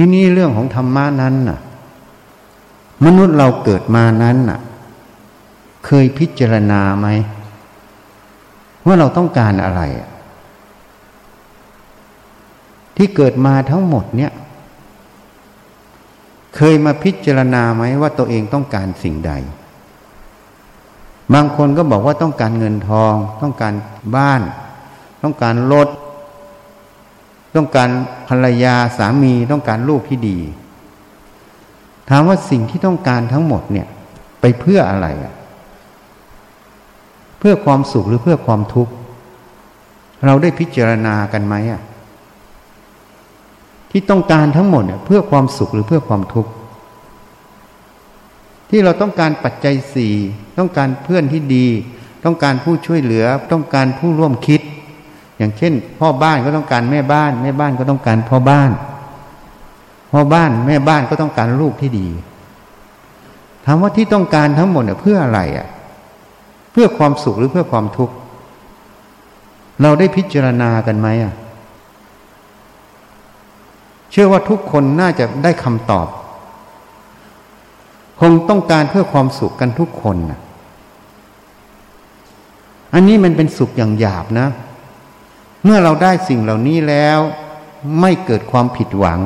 ที่นี่เรื่องของธรรมะนั้นน่ะ มนุษย์เราเกิดมานั้นน่ะ เคยพิจารณาไหมว่าเราต้องการอะไร ที่เกิดมาทั้งหมดเนี่ย เคยมาพิจารณาไหมว่าตัวเองต้องการสิ่งใด บางคนก็บอกว่าต้องการเงินทอง ต้องการบ้าน ต้องการรถ ต้องการภรรยาสามีต้องการลูกที่ดี ถามว่าสิ่งที่ต้องการทั้งหมดเนี่ย ไปเพื่ออะไรอะเพื่อความสุขหรือเพื่อความทุกข์ เราได้พิจารณากันไหมอะที่ต้องการทั้งหมดเนี่ยเพื่อความสุขหรือเพื่อความทุกข์ที่เราต้องการปัจจัยสี่ต้องการเพื่อนที่ดี ต้องการผู้ช่วยเหลือ ต้องการผู้ร่วมคิด อย่างเช่น พ่อบ้านก็ต้องการแม่บ้าน แม่บ้านก็ต้องการพ่อบ้าน พ่อบ้านแม่บ้านก็ต้องการลูกที่ดีถามว่าที่ต้องการทั้งหมดเนี่ยเพื่ออะไรอะ เพื่อความสุขหรือเพื่อความทุกข์เราได้พิจารณากันไหมอะ เชื่อว่าทุกคนน่าจะได้คำตอบ คงต้องการเพื่อความสุขกันทุกคนนะอันนี้มันเป็นสุขอย่างหยาบนะ เมื่อเราได้สิ่งเหล่านี้แล้ว ไม่เกิดความผิดหวัง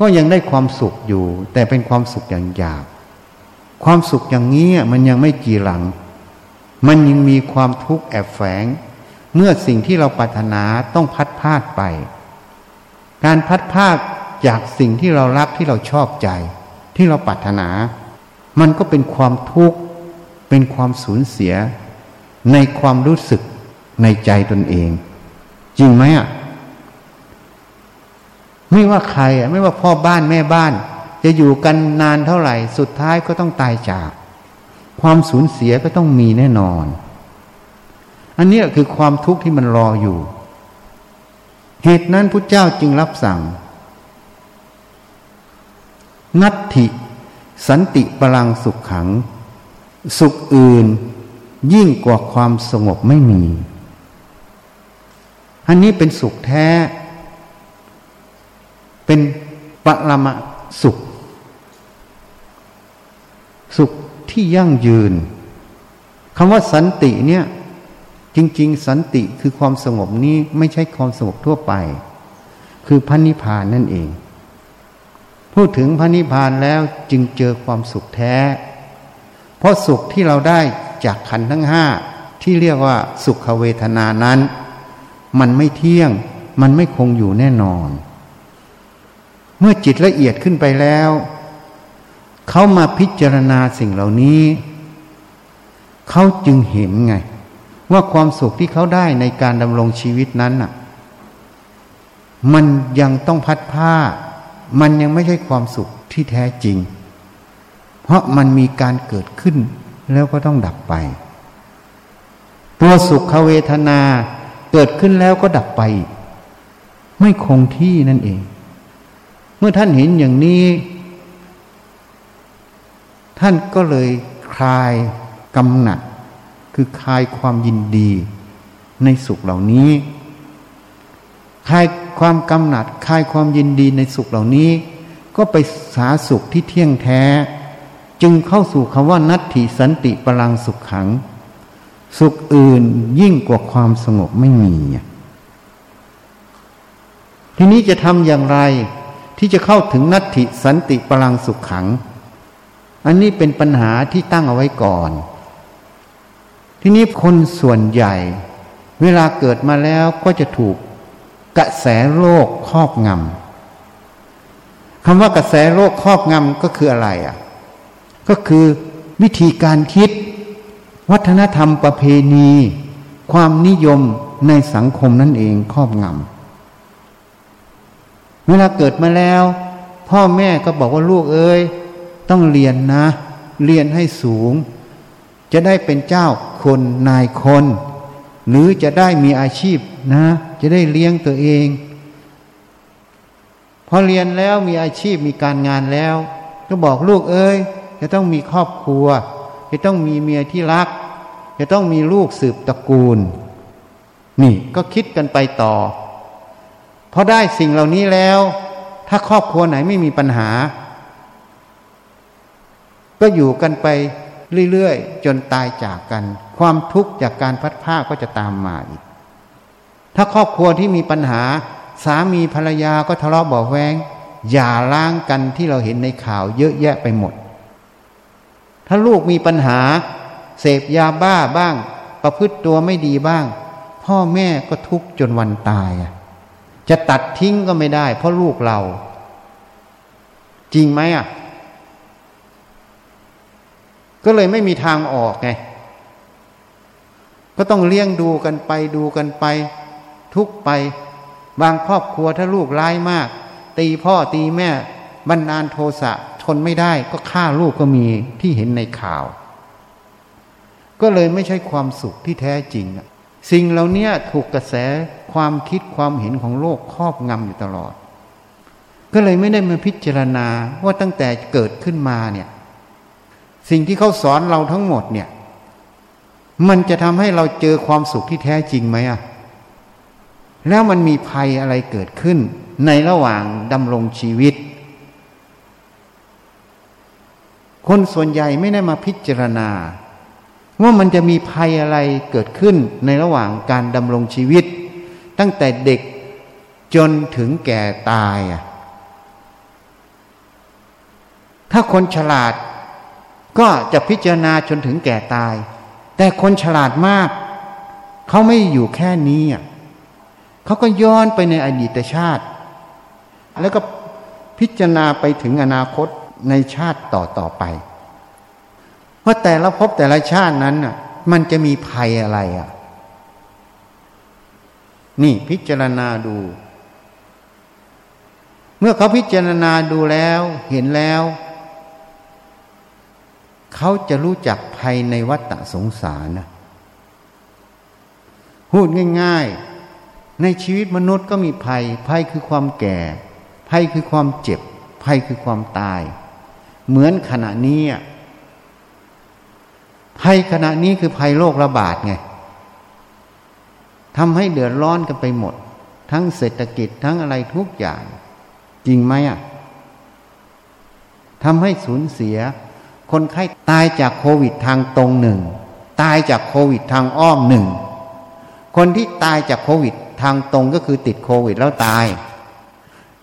ก็ยังได้ความสุขอยู่ แต่เป็นความสุขอย่างหยาบความสุขอย่างนี้มันยังไม่จีหลัง มันยังมีความทุกข์แอบแฝง เมื่อสิ่งที่เราปรารถนาต้องพัดพาดไป การพัดพาดจากสิ่งที่เรารักที่เราชอบใจ ที่เราปรารถนา มันก็เป็นความทุกข์เป็นความสูญเสีย ในความรู้สึก ในใจตนเอง จริงไหมอะ ไม่ว่าใครอะ ไม่ว่าพ่อบ้านแม่บ้าน จะอยู่กันนานเท่าไหร่ สุดท้ายก็ต้องตายจาก ความสูญเสียก็ต้องมีแน่นอน อันนี้คือความทุกข์ที่มันรออยู่ เหตุนั้นพุทธเจ้าจึงรับสั่ง นัตถิ สันติปรังสุขขัง สุขอื่นยิ่งกว่าความสงบไม่มี อันนี้เป็นสุขแท้ เป็นปรมะสุข สุขที่ยั่งยืนคำว่าสันติเนี่ย จริง ๆ สันติคือความสงบนี้ไม่ใช่ความสงบทั่วไป คือพระนิพพานนั่นเอง พูดถึงพระนิพพานแล้วจึงเจอความสุขแท้ เพราะสุขที่เราได้จากขันทั้งห้าที่เรียกว่าสุขเวทนานั้น มันไม่เที่ยง มันไม่คงอยู่แน่นอน เมื่อจิตละเอียดขึ้นไปแล้ว เขามาพิจารณาสิ่งเหล่านี้ เขาจึงเห็นไง ว่าความสุขที่เขาได้ในการดำรงชีวิตนั้นน่ะ มันยังต้องพัดผ้า มันยังไม่ใช่ความสุขที่แท้จริง เพราะมันมีการเกิดขึ้นแล้วก็ต้องดับไป ตัวสุขเวทนา เกิดขึ้นแล้วก็ดับไป ไม่คงที่นั่นเอง เมื่อท่านเห็นอย่างนี้ ท่านก็เลยคลายกำหนัด คือคลายความยินดีในสุขเหล่านี้ คลายความกำหนัด คลายความยินดีในสุขเหล่านี้ ก็ไปสาสุขที่เที่ยงแท้ จึงเข้าสู่คำว่านัตถิสันติปรังสุขขัง สุขอื่นยิ่งกว่าความสงบไม่มี ทีนี้จะทำอย่างไรที่จะเข้าถึงนัตถิสันติพลังสุขขัง อันนี้เป็นปัญหาที่ตั้งเอาไว้ก่อน ทีนี้คนส่วนใหญ่ เวลาเกิดมาแล้วก็จะถูกกระแสโลกครอบงำคำว่ากระแสโลกครอบงำก็คืออะไรอะ ก็คือวิธีการคิด วัฒนธรรมประเพณี ความนิยมในสังคมนั่นเองครอบงำเวลาเกิดมาแล้ว พ่อแม่ก็บอกว่าลูกเอ้ยต้องเรียนนะ เรียนให้สูง จะได้เป็นเจ้าคนนายคน หรือจะได้มีอาชีพนะ จะได้เลี้ยงตัวเองพอเรียนแล้วมีอาชีพมีการงานแล้ว ก็บอกลูกเอ้ยจะต้องมีครอบครัว จะต้องมีเมียที่รัก จะต้องมีลูกสืบตระกูล นี่ก็คิดกันไปต่อพอได้สิ่งเหล่านี้แล้ว ถ้าครอบครัวไหนไม่มีปัญหา ก็อยู่กันไปเรื่อยๆ จนตายจากกัน ความทุกข์จากการพัดผ้าก็จะตามมาอีก ถ้าครอบครัวที่มีปัญหา สามีภรรยาก็ทะเลาะเบาแวงอย่าล้างกันที่เราเห็นในข่าวเยอะแยะไปหมด ถ้าลูกมีปัญหา เสพยาบ้าบ้าง ประพฤติตัวไม่ดีบ้าง พ่อแม่ก็ทุกข์จนวันตายอะจะตัดทิ้งก็ไม่ได้ เพราะลูกเรา จริงไหมอะ ก็เลยไม่มีทางออกไง ก็ต้องเลี้ยงดูกันไปดูกันไป ทุกไป บางครอบครัวถ้าลูกร้ายมาก ตีพ่อตีแม่บันาลโทสะทนไม่ได้ ก็ฆ่าลูกก็มีที่เห็นในข่าว ก็เลยไม่ใช่ความสุขที่แท้จริง สิ่งเหล่านี้ถูกกระแสความคิดความเห็นของโลกครอบงำอยู่ตลอด ก็เลยไม่ได้มาพิจารณาว่าตั้งแต่เกิดขึ้นมาเนี่ย สิ่งที่เขาสอนเราทั้งหมดเนี่ย มันจะทำให้เราเจอความสุขที่แท้จริงไหมอะแล้วมันมีภัยอะไรเกิดขึ้น ในระหว่างดำรงชีวิต คนส่วนใหญ่ไม่ได้มาพิจารณา ว่ามันจะมีภัยอะไรเกิดขึ้นในระหว่างการดำรงชีวิต ตั้งแต่เด็กจนถึงแก่ตายอะถ้าคนฉลาดก็จะพิจารณาจนถึงแก่ตาย แต่คนฉลาดมาก เขาไม่อยู่แค่นี้อะเขาก็ย้อนไปในอดีตชาติ แล้วก็พิจารณาไปถึงอนาคตในชาติต่อต่อไป เพราแต่ละภพแต่ละชาตินั้นน่ะ มันจะมีภัยอะไรอะ นี่พิจารณาดู เมื่อเขาพิจารณาดูแล้วเห็นแล้ว เขาจะรู้จักภัยในวัฏสงสารนะพูดง่ายๆ ในชีวิตมนุษย์ก็มีภัย ภัยคือความแก่ ภัยคือความเจ็บ ภัยคือความตาย เหมือนขณะนี้อะ ภัยขณะนี้คือภัยโรคระบาดไงทำให้เดือดร้อนกันไปหมด ทั้งเศรษฐกิจทั้งอะไรทุกอย่าง จริงไหมอะทำให้สูญเสีย คนไข้ตายจากโควิดทางตรงหนึ่ง ตายจากโควิดทางอ้อมหนึ่ง คนที่ตายจากโควิดทางตรงก็คือติดโควิดแล้วตาย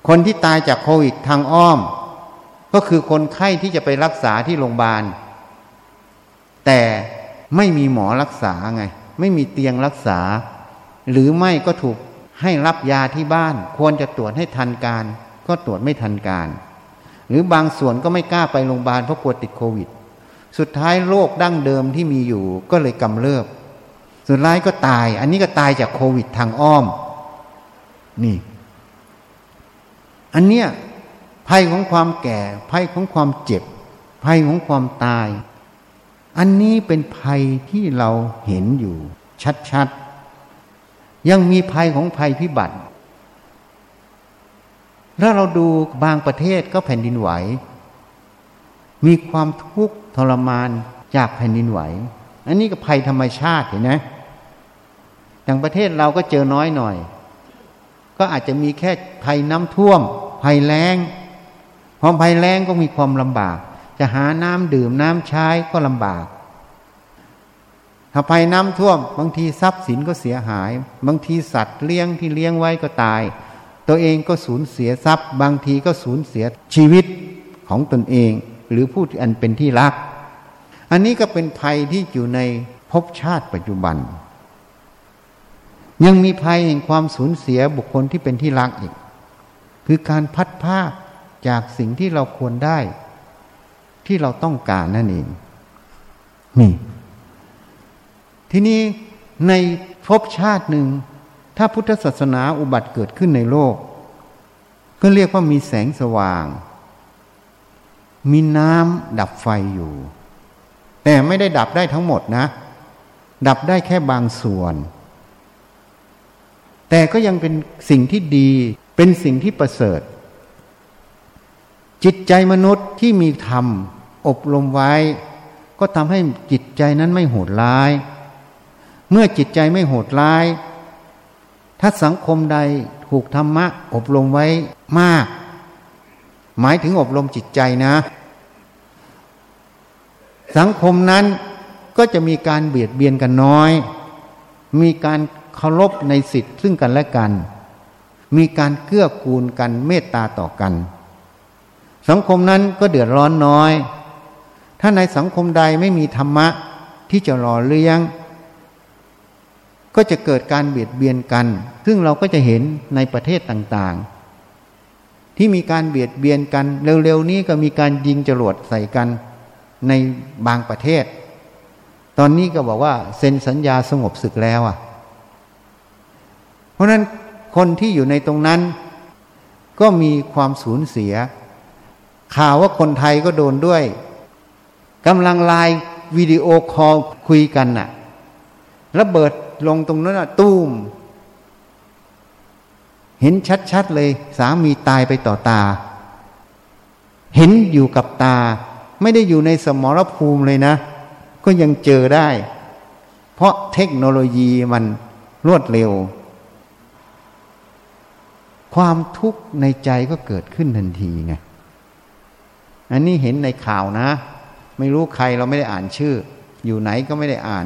คนที่ตายจากโควิดทางอ้อม ก็คือคนไข้ที่จะไปรักษาที่โรงพยาบาล แต่ไม่มีหมอรักษาไง ไม่มีเตียงรักษา หรือไม่ก็ถูกให้รับยาที่บ้าน ควรจะตรวจให้ทันการ ก็ตรวจไม่ทันการ หรือบางส่วนก็ไม่กล้าไปโรงพยาบาลเพราะกลัวติดโควิด สุดท้ายโรคดั้งเดิมที่มีอยู่ก็เลยกำเริบสุดท้ายก็ตาย อันนี้ก็ตายจากโควิดทางอ้อม นี่ อันเนี้ยภัยของความแก่ ภัยของความเจ็บ ภัยของความตาย อันนี้เป็นภัยที่เราเห็นอยู่ ชัดๆ ยังมีภัยของภัยพิบัติ ถ้าเราดูบางประเทศก็แผ่นดินไหว มีความทุกข์ทรมานจากแผ่นดินไหว อันนี้ก็ภัยธรรมชาติเห็นไหมอย่างประเทศเราก็เจอน้อยหน่อย ก็อาจจะมีแค่ภัยน้ำท่วม ภัยแล้งพอภัยแล้งก็มีความลำบาก จะหาน้ำดื่มน้ำใช้ก็ลำบาก ถ้าภัยน้ำท่วม บางทีทรัพย์สินก็เสียหาย บางทีสัตว์เลี้ยงที่เลี้ยงไว้ก็ตาย ตัวเองก็สูญเสียทรัพย์ บางทีก็สูญเสียชีวิตของตนเอง หรือผู้ที่อันเป็นที่รัก อันนี้ก็เป็นภัยที่อยู่ในภพชาติปัจจุบัน ยังมีภัยแห่งความสูญเสียบุคคลที่เป็นที่รักอีก คือการพัดผ้าจากสิ่งที่เราควรได้ ที่เราต้องการนั่นเองนี่ทีนี้ในภพชาติหนึ่ง ถ้าพุทธศาสนาอุบัติเกิดขึ้นในโลก ก็เรียกว่ามีแสงสว่าง มีน้ำดับไฟอยู่ แต่ไม่ได้ดับได้ทั้งหมดนะ ดับได้แค่บางส่วน แต่ก็ยังเป็นสิ่งที่ดีเป็นสิ่งที่ประเสริฐ จิตใจมนุษย์ที่มีธรรม อบรมไว้ ก็ทำให้จิตใจนั้นไม่โหดร้าย เมื่อจิตใจไม่โหดร้าย ถ้าสังคมใดถูกธรรมะอบรมไว้มาก หมายถึงอบรมจิตใจนะ สังคมนั้นก็จะมีการเบียดเบียนกันน้อย มีการเคารพในสิทธิ์ซึ่งกันและกัน มีการเกื้อกูลกันเมตตาต่อกัน สังคมนั้นก็เดือดร้อนน้อย ถ้าในสังคมใดไม่มีธรรมะที่จะหล่อเลี้ยง ก็จะเกิดการเบียดเบียนกัน ซึ่งเราก็จะเห็นในประเทศต่างๆ ที่มีการเบียดเบียนกัน เร็วๆนี้ก็มีการยิงจรวดใส่กันในบางประเทศ ตอนนี้ก็บอกว่าเซ็นสัญญาสงบศึกแล้วอะ เพราะนั้นคนที่อยู่ในตรงนั้น ก็มีความสูญเสีย ข่าวว่าคนไทยก็โดนด้วย กำลังไลน์วิดีโอคอลคุยกันน่ะระเบิดลงตรงนั้นน่ะตุ้มเห็นชัดๆเลย สามีตายไปต่อตา เห็นอยู่กับตา ไม่ได้อยู่ในสมรภูมิเลยนะ ก็ยังเจอได้ เพราะเทคโนโลยีมันรวดเร็ว ความทุกข์ในใจก็เกิดขึ้นทันทีไงอันนี้เห็นในข่าวนะ ไม่รู้ใครเราไม่ได้อ่านชื่อ อยู่ไหนก็ไม่ได้อ่าน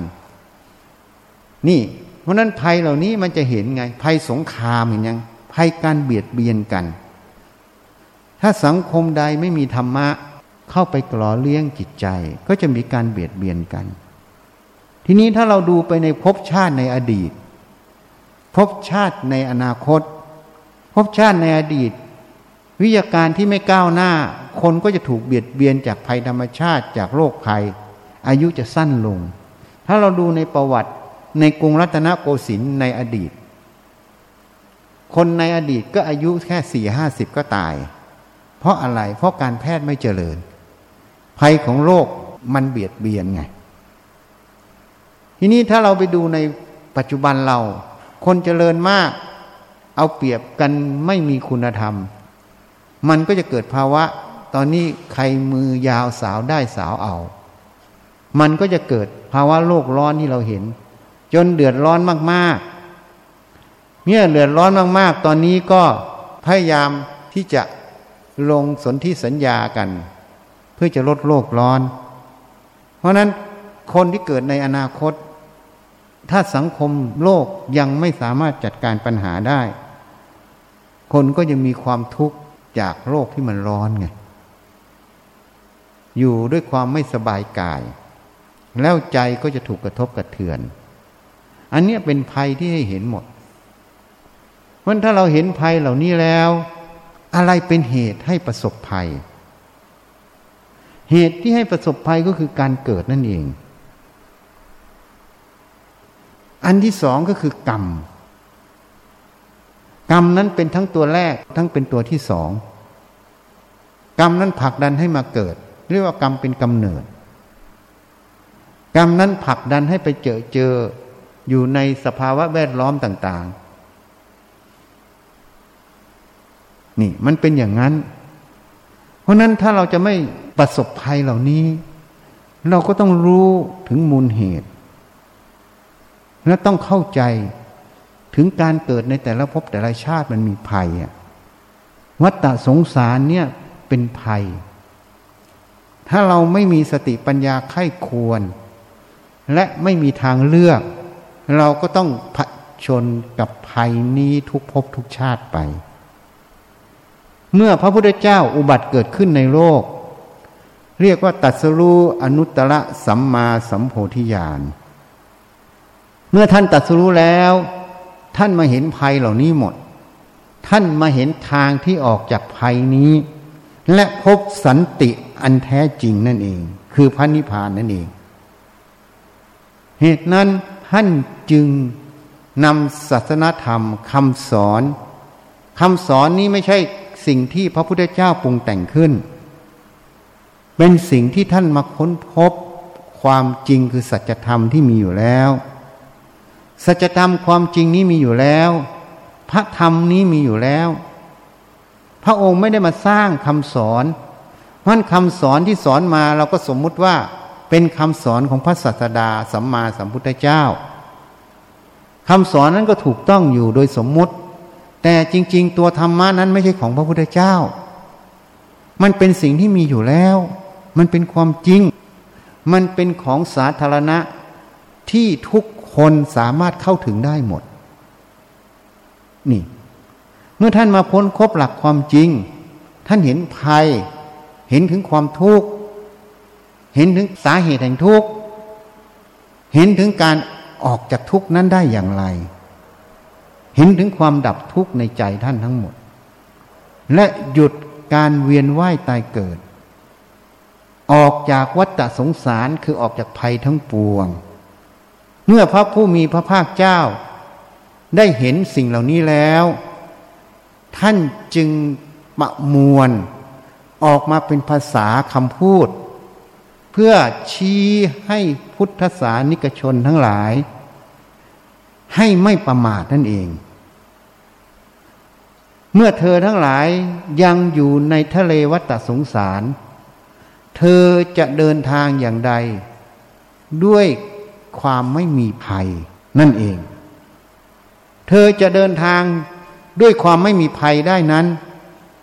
นี่ เพราะนั้นภัยเหล่านี้มันจะเห็นไง ภัยสงครามเห็นยัง ภัยการเบียดเบียนกัน ถ้าสังคมใดไม่มีธรรมะ เข้าไปกล่อเลี้ยงจิตใจ ก็จะมีการเบียดเบียนกัน ทีนี้ถ้าเราดูไปในภพชาติในอดีตภพชาติในอนาคตภพชาติในอดีต วิทยาการที่ไม่ก้าวหน้า คนก็จะถูกเบียดเบียนจากภัยธรรมชาติจากโรคภัย อายุจะสั้นลง ถ้าเราดูในประวัติในกรุงรัตนโกสินทร์ในอดีต คนในอดีตก็อายุแค่สี่ห้าสิบก็ตาย เพราะอะไรเพราะการแพทย์ไม่เจริญ ภัยของโรคมันเบียดเบียนไง ทีนี้ถ้าเราไปดูในปัจจุบันเรา คนเจริญมาก เอาเปรียบกันไม่มีคุณธรรม มันก็จะเกิดภาวะ ตอนนี้ใครมือยาวสาวได้สาวเอา มันก็จะเกิดภาวะโลกร้อนที่เราเห็น จนเดือดร้อนมากๆ เมื่อเดือดร้อนมากๆ ตอนนี้ก็พยายามที่จะลงสนธิสัญญากัน เพื่อจะลดโลกร้อน เพราะนั้นคนที่เกิดในอนาคต ถ้าสังคมโลกยังไม่สามารถจัดการปัญหาได้ คนก็จะมีความทุกข์ จากโรคที่มันร้อนไง อยู่ด้วยความไม่สบายกาย แล้วใจก็จะถูกกระทบกระเทือน อันนี้เป็นภัยที่ให้เห็นหมด เพราะถ้าเราเห็นภัยเหล่านี้แล้ว อะไรเป็นเหตุให้ประสบภัย เหตุที่ให้ประสบภัยก็คือการเกิดนั่นเอง อันที่สองก็คือกรรม กรรมนั้นเป็นทั้งตัวแรกทั้งเป็นตัวที่สองกรรมนั้นผลักดันให้มาเกิด เรียกว่ากรรมเป็นกำเนิด กรรมนั้นผลักดันให้ไปเจอเจออยู่ในสภาวะแวดล้อมต่าง ๆ นี่มันเป็นอย่างนั้น เพราะนั้นถ้าเราจะไม่ประสบภัยเหล่านี้ เราก็ต้องรู้ถึงมูลเหตุ และต้องเข้าใจ ถึงการเกิดในแต่ละภพแต่ละชาติมันมีภัยอะวัฏฏสงสารเนี่ยเป็นภัย ถ้าเราไม่มีสติปัญญาไข้ควร และไม่มีทางเลือก เราก็ต้องผชนกับภัยนี้ทุกภพทุกชาติไป เมื่อพระพุทธเจ้าอุบัติเกิดขึ้นในโลก เรียกว่าตัสรู้อนุตตรสัมมาสัมโพธิญาณเมื่อท่านตัดสู้แล้ว ท่านมาเห็นภัยเหล่านี้หมด ท่านมาเห็นทางที่ออกจากภัยนี้ และพบสันติอันแท้จริงนั่นเอง คือพระนิพพานนั่นเอง เหตุนั้นท่านจึงนำศาสนธรรมคำสอนคำสอนนี้ไม่ใช่สิ่งที่พระพุทธเจ้าปรุงแต่งขึ้น เป็นสิ่งที่ท่านมาค้นพบความจริงคือสัจธรรมที่มีอยู่แล้ว สัจธรรมความจริงนี้มีอยู่แล้ว พระธรรมนี้มีอยู่แล้ว พระองค์ไม่ได้มาสร้างคำสอนเพราะคำสอนที่สอนมาเราก็สมมุติว่าเป็นคำสอนของพระศาสดาสัมมาสัมพุทธเจ้าคำสอนนั้นก็ถูกต้องอยู่โดยสมมุติ แต่จริง ๆ ตัวธรรมะนั้นไม่ใช่ของพระพุทธเจ้า มันเป็นสิ่งที่มีอยู่แล้ว มันเป็นความจริง มันเป็นของสาธารณะที่ทุก คนสามารถเข้าถึงได้หมด นี่ เมื่อท่านมาพ้นครบหลักความจริง ท่านเห็นภัย เห็นถึงความทุกข์ เห็นถึงสาเหตุแห่งทุกข์ เห็นถึงการออกจากทุกข์นั้นได้อย่างไร เห็นถึงความดับทุกข์ในใจท่านทั้งหมด และหยุดการเวียนว่ายตายเกิด ออกจากวัฏสงสารคือออกจากภัยทั้งปวง เมื่อพระผู้มีพระภาคเจ้า ได้เห็นสิ่งเหล่านี้แล้ว ท่านจึงประมวลออกมาเป็นภาษาคำพูด เพื่อชี้ให้พุทธศาสนิกชนทั้งหลาย ให้ไม่ประมาทนั่นเอง เมื่อเธอทั้งหลายยังอยู่ในทะเลวัฏสงสาร เธอจะเดินทางอย่างใด ด้วย ความไม่มีภัยนั่นเอง เธอจะเดินทางด้วยความไม่มีภัยได้นั้น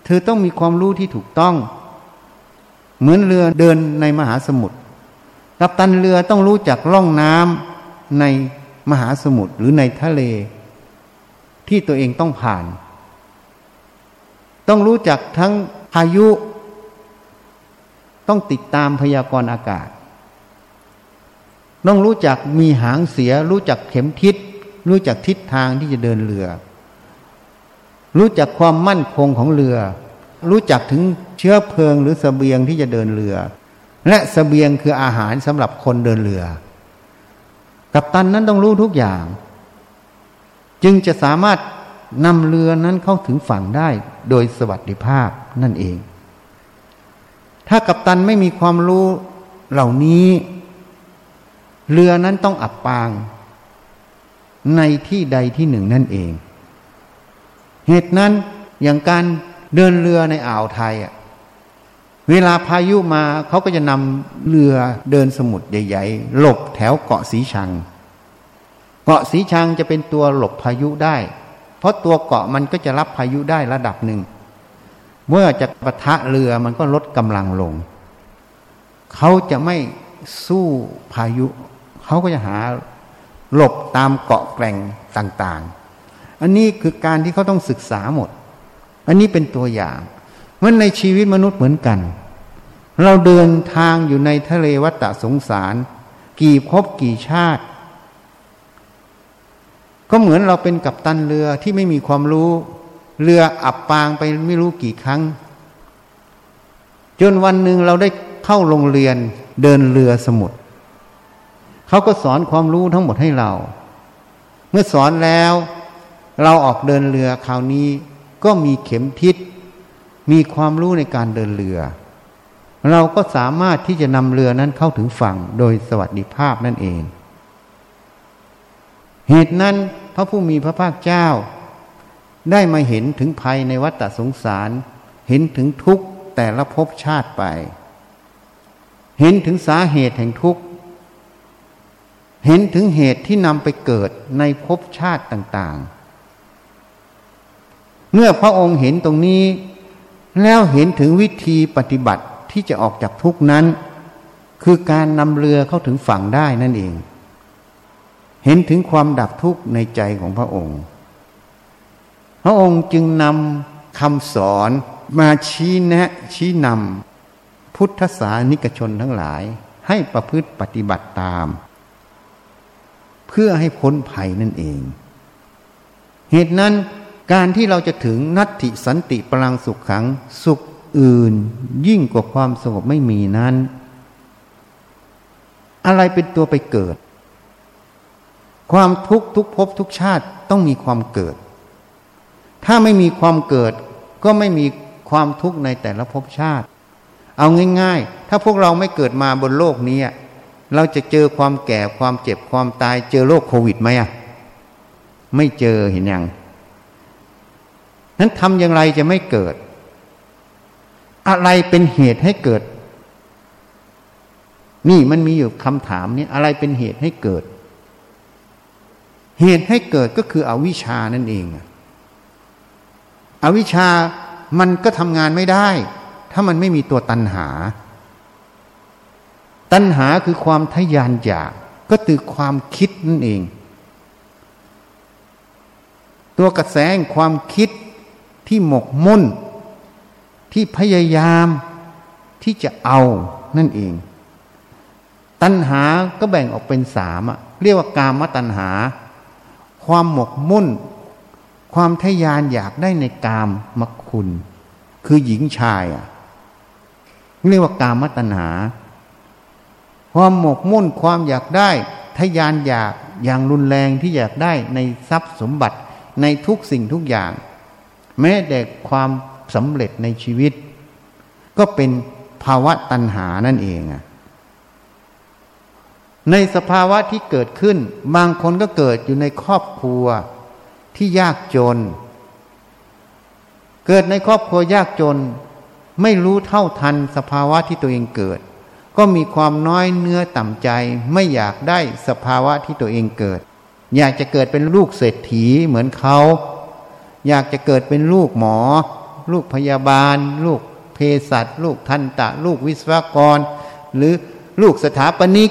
เธอต้องมีความรู้ที่ถูกต้อง เหมือนเรือเดินในมหาสมุทรกัปตันเรือต้องรู้จักล่องน้ำในมหาสมุทรหรือในทะเล ที่ตัวเองต้องผ่าน ต้องรู้จักทั้งพายุ ต้องติดตามพยากรณ์อากาศ ต้องรู้จักมีหางเสีย รู้จักเข็มทิศ รู้จักทิศทางที่จะเดินเรือ รู้จักความมั่นคงของเรือ รู้จักถึงเชื้อเพลิงหรือสเสบียงที่จะเดินเรือ และสเสบียงคืออาหารสำหรับคนเดินเรือ กัปตันนั้นต้องรู้ทุกอย่าง จึงจะสามารถนำเรือนั้นเข้าถึงฝั่งได้โดยสวัสดิภาพนั่นเอง ถ้ากัปตันไม่มีความรู้เหล่านี้ เรือนั้นต้องอับปาง ในที่ใดที่หนึ่งนั่นเอง เหตุนั้นอย่างการเดินเรือในอ่าวไทยอะเวลาพายุมาเขาก็จะนำเรือเดินสมุทรใหญ่ๆหลบแถวเกาะสีชัง เกาะสีชังจะเป็นตัวหลบพายุได้ เพราะตัวเกาะมันก็จะรับพายุได้ระดับหนึ่ง เมื่อจะปะทะเรือมันก็ลดกำลังลง เขาจะไม่สู้พายุ เขาก็จะหาหลบตามเกาะแกร่งต่างๆ อันนี้คือการที่เขาต้องศึกษาหมด อันนี้เป็นตัวอย่างมันในชีวิตมนุษย์เหมือนกัน เราเดินทางอยู่ในทะเลวัฏสงสาร กี่ภพกี่ชาติ ก็เหมือนเราเป็นกัปตันเรือที่ไม่มีความรู้ เรืออับปางไปไม่รู้กี่ครั้ง จนวันหนึ่งเราได้เข้าโรงเรียนเดินเรือสมุทร เขาก็สอนความรู้ทั้งหมดให้เรา เมื่อสอนแล้ว เราออกเดินเรือคราวนี้ ก็มีเข็มทิศ มีความรู้ในการเดินเรือ เราก็สามารถที่จะนำเรือนั้นเข้าถึงฝั่งโดยสวัสดิภาพนั่นเอง เหตุนั้นพระผู้มีพระภาคเจ้า ได้มาเห็นถึงภัยในวัฏสงสาร เห็นถึงทุกข์แต่ละภพชาติไป เห็นถึงสาเหตุแห่งทุกข์ เห็นถึงเหตุที่นำไปเกิดในภพชาติต่าง ๆ เมื่อพระองค์เห็นตรงนี้ แล้วเห็นถึงวิธีปฏิบัติที่จะออกจากทุกนั้น คือการนำเรือเข้าถึงฝั่งได้นั่นเอง เห็นถึงความดับทุกข์ในใจของพระองค์ พระองค์จึงนำคำสอนมาชี้แนะชี้นำพุทธศาสนิกชนทั้งหลายให้ประพฤติปฏิบัติตาม เพื่อให้พ้นภัยนั่นเอง เหตุนั้นการที่เราจะถึงนัตติสันติพลังสุขขังสุขอื่น ยิ่งกว่าความสงบไม่มีนั้น อะไรเป็นตัวไปเกิด ความทุกข์ทุกภพทุกชาติต้องมีความเกิด ถ้าไม่มีความเกิด ก็ไม่มีความทุกข์ในแต่ละภพชาติ เอาง่าย ๆ ถ้าพวกเราไม่เกิดมาบนโลกนี้ เราจะเจอความแก่ความเจ็บความตาย เจอโรคโควิดไหมอะไม่เจอเห็นยังนั้นทำอย่างไรจะไม่เกิด อะไรเป็นเหตุให้เกิด นี่มันมีอยู่คำถามนี้อะไรเป็นเหตุให้เกิด เหตุให้เกิดก็คืออวิชานั่นเอง อวิชามันก็ทำงานไม่ได้ ถ้ามันไม่มีตัวตัณหา ตัณหาคือความทยานอยาก ก็คือความคิดนั่นเอง ตัวกระแสงความคิดที่หมกมุ่น ที่พยายามที่จะเอานั่นเอง ตัณหาก็แบ่งออกเป็นสามอะเรียกว่ากามตัณหา ความหมกมุ่น ความทยานอยากได้ในกามมคุณ คือหญิงชายอะเรียกว่ากามตัณหา ความหมกมุ่นความอยากได้ทยานอยากอย่างรุนแรงที่อยากได้ในทรัพย์สมบัติในทุกสิ่งทุกอย่าง แม้แต่ความสำเร็จในชีวิต ก็เป็นภาวะตัณหานั่นเองอะในสภาวะที่เกิดขึ้น บางคนก็เกิดอยู่ในครอบครัวที่ยากจน เกิดในครอบครัวยากจน ไม่รู้เท่าทันสภาวะที่ตัวเองเกิด ก็มีความน้อยเนื้อต่ำใจ ไม่อยากได้สภาวะที่ตัวเองเกิด อยากจะเกิดเป็นลูกเศรษฐีเหมือนเขา อยากจะเกิดเป็นลูกหมอ ลูกพยาบาล ลูกเภสัชลูกทันตะ ลูกวิศวกร หรือลูกสถาปนิก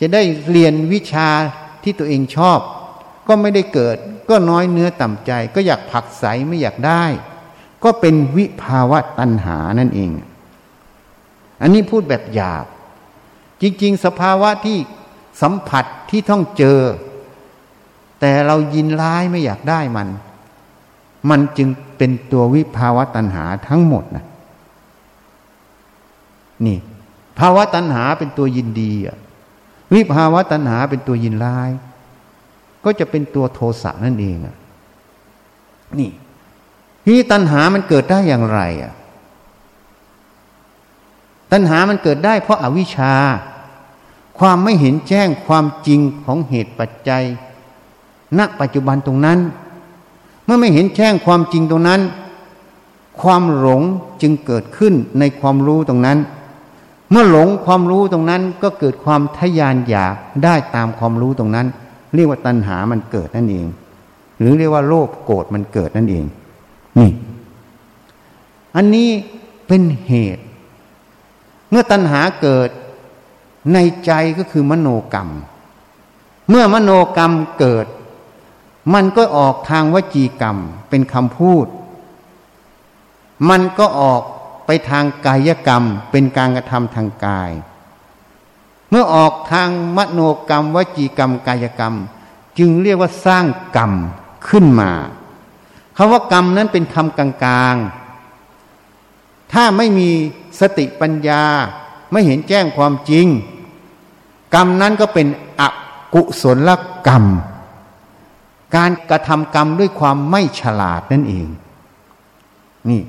จะได้เรียนวิชาที่ตัวเองชอบ ก็ไม่ได้เกิด ก็น้อยเนื้อต่ำใจ ก็อยากผักใสไม่อยากได้ ก็เป็นวิภาวะตัณหานั่นเอง อันนี้พูดแบบหยาบ จริง ๆ สภาวะที่สัมผัสที่ต้องเจอ แต่เรายินร้ายไม่อยากได้มัน มันจึงเป็นตัววิภาวะตัณหาทั้งหมดนะนี่ ภาวะตัณหาเป็นตัวยินดีอะวิภาวะตัณหาเป็นตัวยินร้าย ก็จะเป็นตัวโทสะนั่นเองอะนี่ที่ตัณหามันเกิดได้อย่างไรอะ ตัณหามันเกิดได้เพราะอาวิชชา ความไม่เห็นแจ้งความจริงของเหตุปัจจัย ณ ปัจจุบันตรงนั้น เมื่อไม่เห็นแจ้งความจริงตรงนั้น ความหลงจึงเกิดขึ้นในความรู้ตรงนั้น เมื่อหลงความรู้ตรงนั้นก็เกิดความทยานอยากได้ตามความรู้ตรงนั้น เรียกว่าตัณหามันเกิดนั่นเอง หรือเรียกว่าโลภโกรธมันเกิดนั่นเอง นี่ อันนี้เป็นเหตุ เมื่อตัณหาเกิดในใจก็คือมโนกรรม เมื่อมโนกรรมเกิด มันก็ออกทางวจีกรรมเป็นคำพูด มันก็ออกไปทางกายกรรมเป็นการกระทำทางกาย เมื่อออกทางมโนกรรม วจีกรรม กายกรรม จึงเรียกว่าสร้างกรรมขึ้นมาคำว่ากรรมนั้นเป็นคำกลางๆถ้าไม่มี สติปัญญาไม่เห็นแจ้งความจริง กรรมนั้นก็เป็นอกุศลกรรม การกระทำกรรมด้วยความไม่ฉลาดนั่นเอง นี่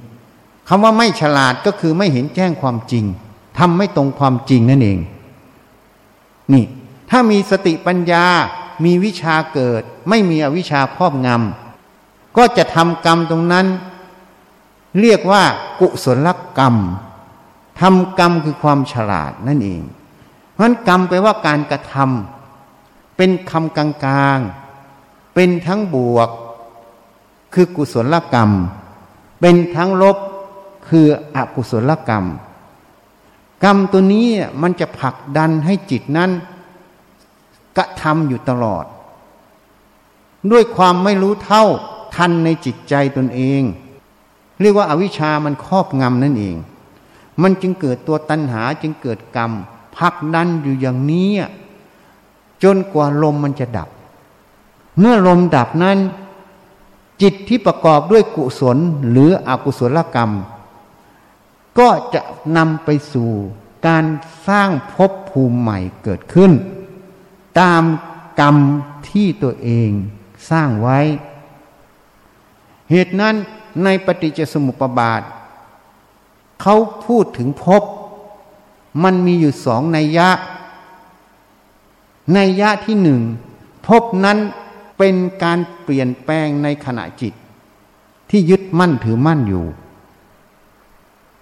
คำว่าไม่ฉลาดก็คือไม่เห็นแจ้งความจริงทำไม่ตรงความจริงนั่นเอง นี่ ถ้ามีสติปัญญามีวิชาเกิด ไม่มีอวิชชาครอบงำก็จะทำกรรมตรงนั้น เรียกว่ากุศลกรรม ทำกรรมคือความฉลาดนั่นเอง เพราะนั้นกรรมไปลว่าการกระทำเป็นคำกลางๆ เป็นทั้งบวก คือกุศลกรรม เป็นทั้งลบคืออกุศลกรรม กรรมตัวนี้มันจะผลักดันให้จิตนั้นกระทำอยู่ตลอด ด้วยความไม่รู้เท่าทันในจิตใจตนเอง เรียกว่าอาวิชามันครอบงำนั่นเอง มันจึงเกิดตัวตัณหาจึงเกิดกรรมผลักดันอยู่อย่างนี้ จนกว่าลมมันจะดับ เมื่อลมดับนั้น จิตที่ประกอบด้วยกุศลหรืออกุศลกรรม ก็จะนำไปสู่การสร้างภพภูมิใหม่เกิดขึ้น ตามกรรมที่ตัวเองสร้างไว้ เหตุนั้นในปฏิจจสมุปบาท เขาพูดถึงภพมันมีอยู่สองนัยยะ นัยยะที่หนึ่งภพนั้นเป็นการเปลี่ยนแปลงในขณะจิต ที่ยึดมั่นถือมั่นอยู่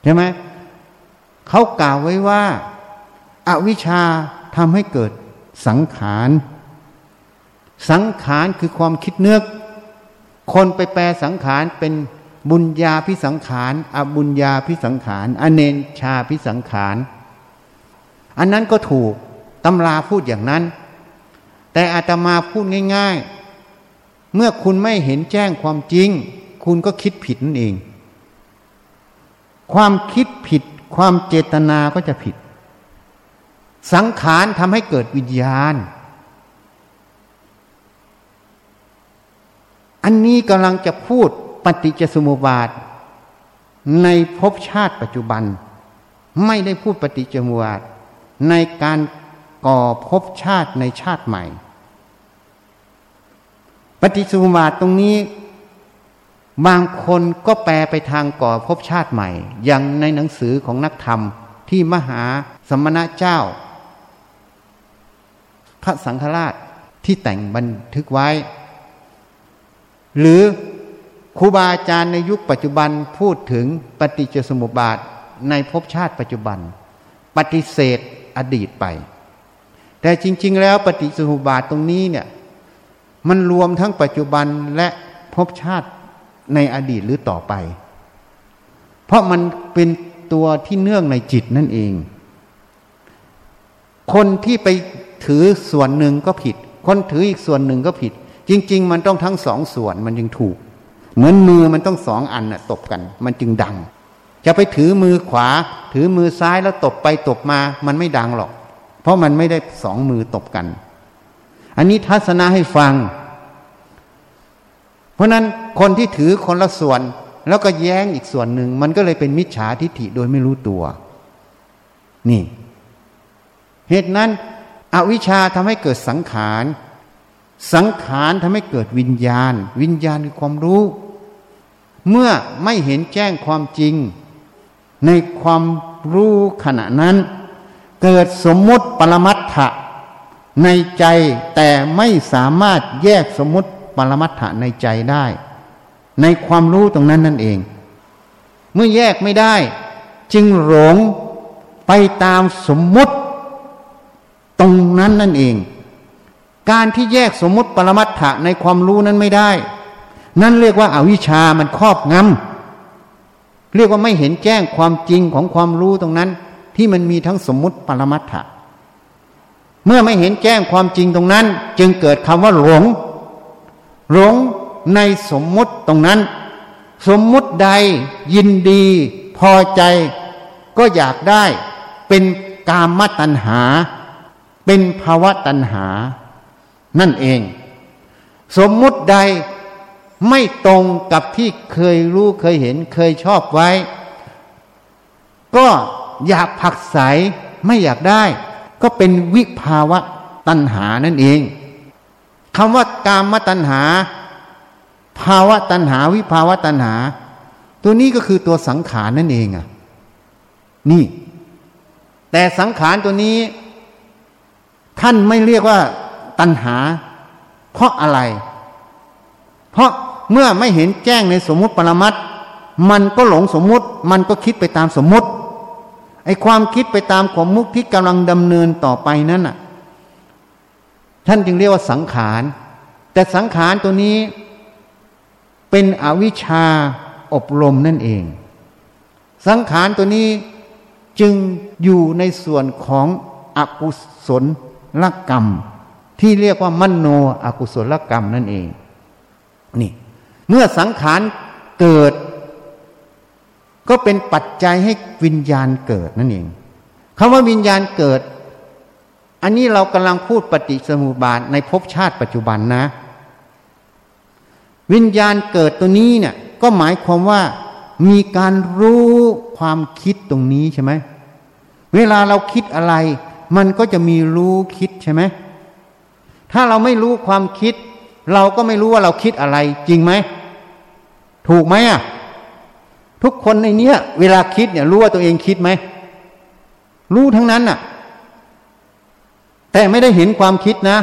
ใช่ไหมเขากล่าวไว้ว่าอาวิชชาทำให้เกิดสังขาร สังขารคือความคิดเนื้อคนไปแปลสังขารเป็น บุญญาพิสังขารอบุญญาพิสังขารอเนนชาพิสังขารอันนั้นก็ถูกตำราพูดอย่างนั้น แต่อาตมาพูดง่าย ๆ เมื่อคุณไม่เห็นแจ้งความจริง คุณก็คิดผิดนั่นเอง ความคิดผิด ความเจตนาก็จะผิด สังขารทำให้เกิดวิญญาณ อันนี้กำลังจะพูด ปฏิจจสมุปบาท ในภพชาติปัจจุบัน ไม่ได้พูดปฏิจจสมุปบาท ในการก่อภพชาติในชาติใหม่ ปฏิสุมาตรงนี้ บางคนก็แปลไปทางก่อภพชาติใหม่ อย่างในหนังสือของนักธรรมที่มหาสมณะเจ้า พระสังฆราชที่แต่งบันทึกไว้ หรือ ครูบาอาจารย์ในยุคปัจจุบันพูดถึงปฏิจจสมุปบาทในภพชาติปัจจุบัน ปฏิเสธอดีตไป แต่จริง ๆ แล้วปฏิจจสมุปบาทตรงนี้เนี่ยมันรวมทั้งปัจจุบันและภพชาติในอดีตหรือต่อไป เพราะมันเป็นตัวที่เนื่องในจิตนั่นเอง คนที่ไปถือส่วนหนึ่งก็ผิด คนถืออีกส่วนหนึ่งก็ผิด จริง ๆ มันต้องทั้งสองส่วนมันจึงถูก เหมือนมือมันต้องสองอันน่ะตบกัน มันจึงดัง จะไปถือมือขวา ถือมือซ้ายแล้วตบไปตบมา มันไม่ดังหรอก เพราะมันไม่ได้สองมือตบกัน อันนี้ทัศนะให้ฟัง เพราะนั้นคนที่ถือคนละส่วน แล้วก็แย้งอีกส่วนหนึ่ง มันก็เลยเป็นมิจฉาทิฏฐิโดยไม่รู้ตัว นี่ เหตุนั้น อวิชชาทำให้เกิดสังขาร สังขารทำให้เกิดวิญญาณ วิญญาณคือความรู้ เมื่อไม่เห็นแจ้งความจริง ในความรู้ขณะนั้น เกิดสมมุติปรมัตถะในใจแต่ไม่สามารถแยกสมมุติปรมัตถะในใจได้ ในความรู้ตรงนั้นนั่นเอง เมื่อแยกไม่ได้ จึงหลงไปตามสมมุติ ตรงนั้นนั่นเอง การที่แยกสมมติปรมัตถะในความรู้นั้นไม่ได้ นั่นเรียกว่าอาวิชามันครอบงำเรียกว่าไม่เห็นแจ้งความจริงของความรู้ตรงนั้น ที่มันมีทั้งสมมุติปรมัตถะเมื่อไม่เห็นแจ้งความจริงตรงนั้น จึงเกิดคำว่าหลง หลงในสมมุติตรงนั้น สมมุติใดยินดี พอใจ ก็อยากได้ เป็นกามตัณหา เป็นภาวะตัณหา นั่นเอง สมมุติใดไม่ตรงกับที่เคยรู้เคยเห็นเคยชอบไว้ ก็อยากผักใสไม่อยากได้ ก็เป็นวิภาวะตัณหานั่นเองคำว่ากามตัณหา ภาวะตัณหา วิภาวะตัณหา ตัวนี้ก็คือตัวสังขารนั่นเองอะนี่ แต่สังขารตัวนี้ ท่านไม่เรียกว่า ตัณหา เพราะอะไร เพราะเมื่อไม่เห็นแจ้งในสมมุติปรมัตมันก็หลงสมมุติ มันก็คิดไปตามสมมุติไอความคิดไปตามความมุกที่กำลังดำเนินต่อไปนั้นน่ะ ท่านจึงเรียกว่าสังขารแต่สังขารตัวนี้เป็นอวิชชาอบรมนั่นเอง สังขารตัวนี้จึงอยู่ในส่วนของอกุศลลกรรม ที่เรียกว่ามโนอกุศลกรรมนั่นเอง นี่ เมื่อสังขารเกิด ก็เป็นปัจจัยให้วิญญาณเกิดนั่นเองคำว่าวิญญาณเกิด อันนี้เรากำลังพูดปฏิสมุบาทในภพชาติปัจจุบันนะ วิญญาณเกิดตัวนี้เนี่ย ก็หมายความว่ามีการรู้ความคิดตรงนี้ใช่ไหม เวลาเราคิดอะไร มันก็จะมีรู้คิดใช่ไหม ถ้าเราไม่รู้ความคิด เราก็ไม่รู้ว่าเราคิดอะไร จริงไหม ถูกไหมอะ ทุกคนในเนี้ย เวลาคิดเนี่ย รู้ว่าตัวเองคิดไหม รู้ทั้งนั้นน่ะ แต่ไม่ได้เห็นความคิดนะ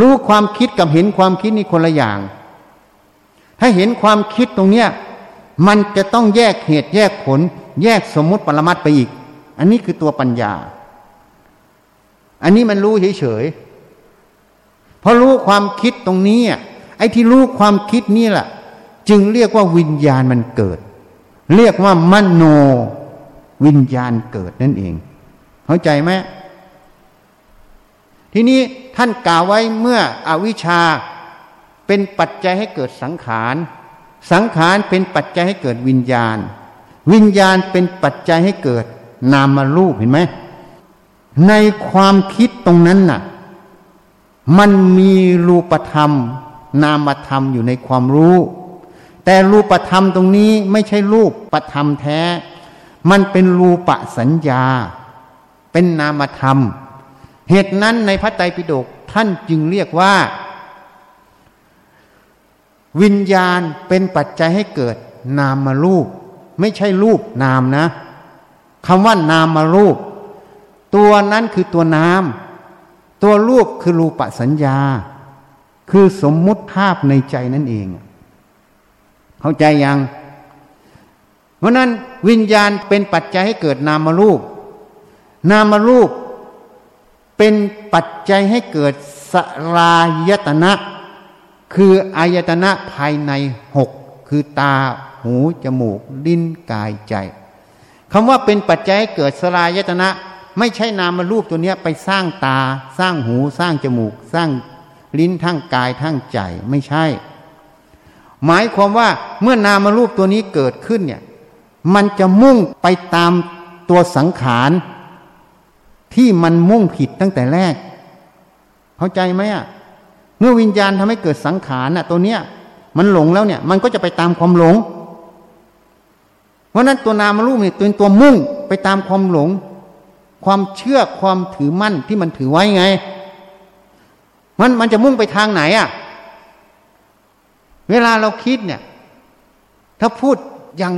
รู้ความคิดกับเห็นความคิดนี่คนละอย่าง ถ้าเห็นความคิดตรงเนี้ย มันจะต้องแยกเหตุแยกผล แยกสมมุติปรมัตไปอีก อันนี้คือตัวปัญญา อันนี้มันรู้เฉยๆ พอรู้ความคิดตรงนี้ไอ้ที่รู้ความคิดนี่แหละจึงเรียกว่าวิญญาณมันเกิด เรียกว่ามโนวิญญาณเกิดนั่นเอง เข้าใจไหมทีนี้ท่านกล่าวไว้เมื่ออวิชชาเป็นปัจจัยให้เกิดสังขารสังขารเป็นปัจจัยให้เกิดวิญญาณ วิญญาณเป็นปัจจัยให้เกิด นามรูปเห็นไหมในความคิดตรงนั้นน่ะ มันมีรูปธรรม นามธรรมอยู่ในความรู้ แต่รูปธรรมตรงนี้ไม่ใช่รูปประธรรมแท้ มันเป็นรูปสัญญา เป็นนามธรรม เหตุนั้นในพระไตรปิฎกท่านจึงเรียกว่า วิญญาณเป็นปัจจัยให้เกิดนามมารูป ไม่ใช่รูปนามนะคำว่านามมารูป ตัวนั้นคือตัวนาม ตัวรูปคือรูปสัญญา คือสมมุติภาพในใจนั่นเอง เข้าใจยัง เพราะนั้นวิญญาณเป็นปัจจัยให้เกิดนามรูป นามรูปเป็นปัจจัยให้เกิดสลายตนะ คืออายตนะภายในหกคือตาหูจมูก ลิ้นกายใจคำว่าเป็นปัจจัยให้เกิดสลายตนะ ไม่ใช่นามารูปตัวนี้ไปสร้างตา สร้างหูสร้างจมูก สร้างลิ้นทั้งกายทั้งใจไม่ใช่ หมายความว่าเมื่อนามารูปตัวนี้เกิดขึ้นเนี่ยมันจะมุ่งไปตามตัวสังขารที่มันมุ่งผิดตั้งแต่แรก เข้าใจไหมอะเมื่อวิญญาณทำให้เกิดสังขารน่ะตัวเนี้ยมันหลงแล้วเนี่ย มันก็จะไปตามความหลง เพราะนั้นตัวนามารูปเนี่ยเป็นตัวมุ่งไปตามความหลง ความเชื่อความถือมั่นที่มันถือไว้ไง มันมันจะมุ่งไปทางไหนอะ่ะ เวลาเราคิดเนี่ย ถ้าพูดอย่าง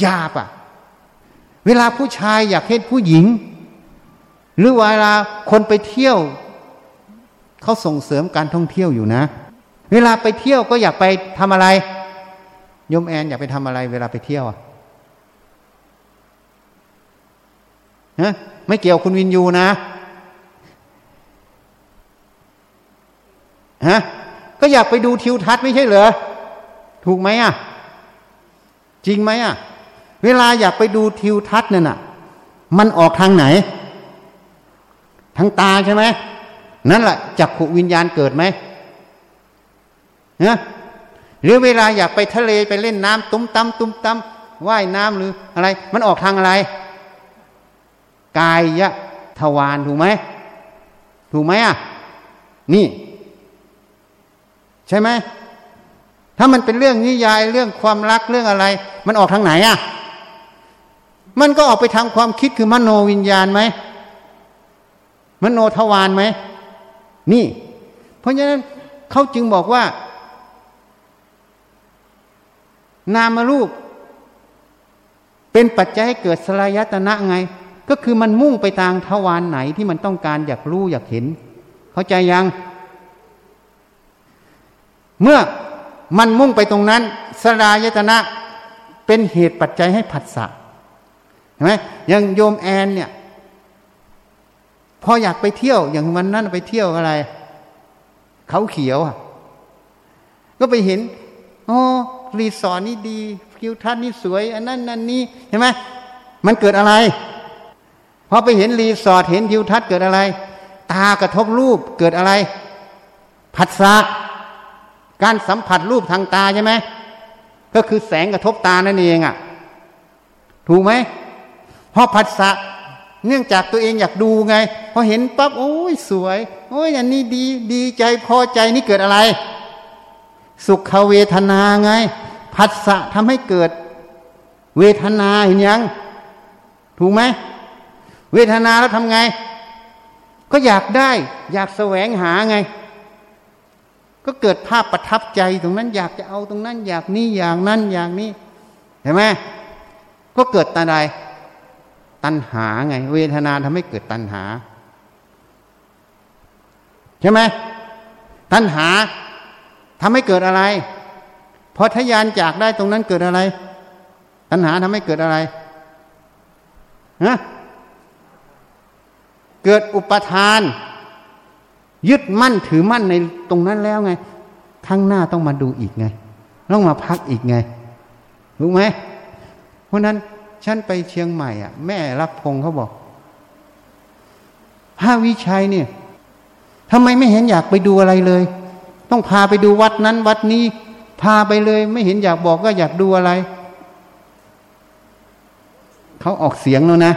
หยาบอะ่ะ เวลาผู้ชายอยากเห็นผู้หญิง หรือเวลาคนไปเที่ยว เขาส่งเสริมการท่องเที่ยวอยู่นะ เวลาไปเที่ยวก็อยากไปทำอะไรยมแอนอยากไปทำอะไร เวลาไปเที่ยวอะฮะ ไม่เกี่ยวคุณวินยูนะฮะก็อยากไปดูทิวทัศน์ไม่ใช่เหรอถูกไหมอะ จริงไหมอะ เวลาอยากไปดูทิวทัศน์นั่นน่ะ มันออกทางไหน ทางตาใช่ไหมนั่นแหละจักขุวิญญาณเกิดไหมนะหรือเวลาอยากไปทะเลไปเล่นน้ำตุ้มตั้มตุ้มตั้มว่ายน้ำหรืออะไร มันออกทางอะไร กายยะทวารถูกไหมถูกไหมอะนี่ ใช่ไหมถ้ามันเป็นเรื่องนิยายเรื่องความรักเรื่องอะไร มันออกทางไหนอะมันก็ออกไปทางความคิดคือมโนวิญญาณไหมมโนทวารไหมนี่ เพราะฉะนั้นเขาจึงบอกว่า นามรูป เป็นปัจจัยให้เกิดสลายตนะไง ก็คือมันมุ่งไปทางทวารไหนที่มันต้องการอยากรู้อยากเห็น เข้าใจยัง เมื่อมันมุ่งไปตรงนั้น สลายตนะเป็นเหตุปัจจัยให้ผัสสะเห็นไหมอย่างโยมแอนเนี่ย พออยากไปเที่ยว อย่างวันนั้นไปเที่ยวอะไร เขาเขียวอะ ก็ไปเห็นอ๋อรีสอร์ทนี่ดีคิวทัศน์นี่สวย อันนั้นนั่นนี่เห็นไหมมันเกิดอะไร พอไปเห็นรีสอร์ทเห็นทิวทัศน์เกิดอะไร ตากระทบรูปเกิดอะไร ผัสสะการสัมผัสรูปทางตาใช่ไหมก็คือแสงกระทบตานั่นเองอะ่ะ ถูกไหมพอผัสสะเนื่องจากตัวเองอยากดูไง พอเห็นปั๊บโอ้ยสวย โอ้ยอันนี้ดี ดีใจพอใจนี่เกิดอะไร สุขเวทนาไงผัสสะทำให้เกิด เวทนาเห็นยัง ถูกไหม เวทนาแล้วทำไง ก็อยากได้ อยากแสวงหาไง ก็เกิดภาพประทับใจตรงนั้น อยากจะเอาตรงนั้น อยากนี่อย่างนั้นอย่างนี้เห็นไหมก็เกิดตันใดตัณหาไง เวทนาทำให้เกิดตัณหา ใช่ไหมตัณหาทำให้เกิดอะไรพอทยานจากได้ตรงนั้นเกิดอะไร ตัณหาทำให้เกิดอะไรฮะ เกิดอุปทาน ยึดมั่นถือมั่นในตรงนั้นแล้วไงข้างหน้าต้องมาดูอีกไง ต้องมาพักอีกไงรู้ไหมเพราะนั้นฉันไปเชียงใหม่อะ แม่รักพงเขาบอกพระวิชัยเนี่ยทำไมไม่เห็นอยากไปดูอะไรเลย ต้องพาไปดูวัดนั้น วัดนี้ พาไปเลย ไม่เห็นอยากบอกก็อยากดูอะไร เขาออกเสียงแล้วนะ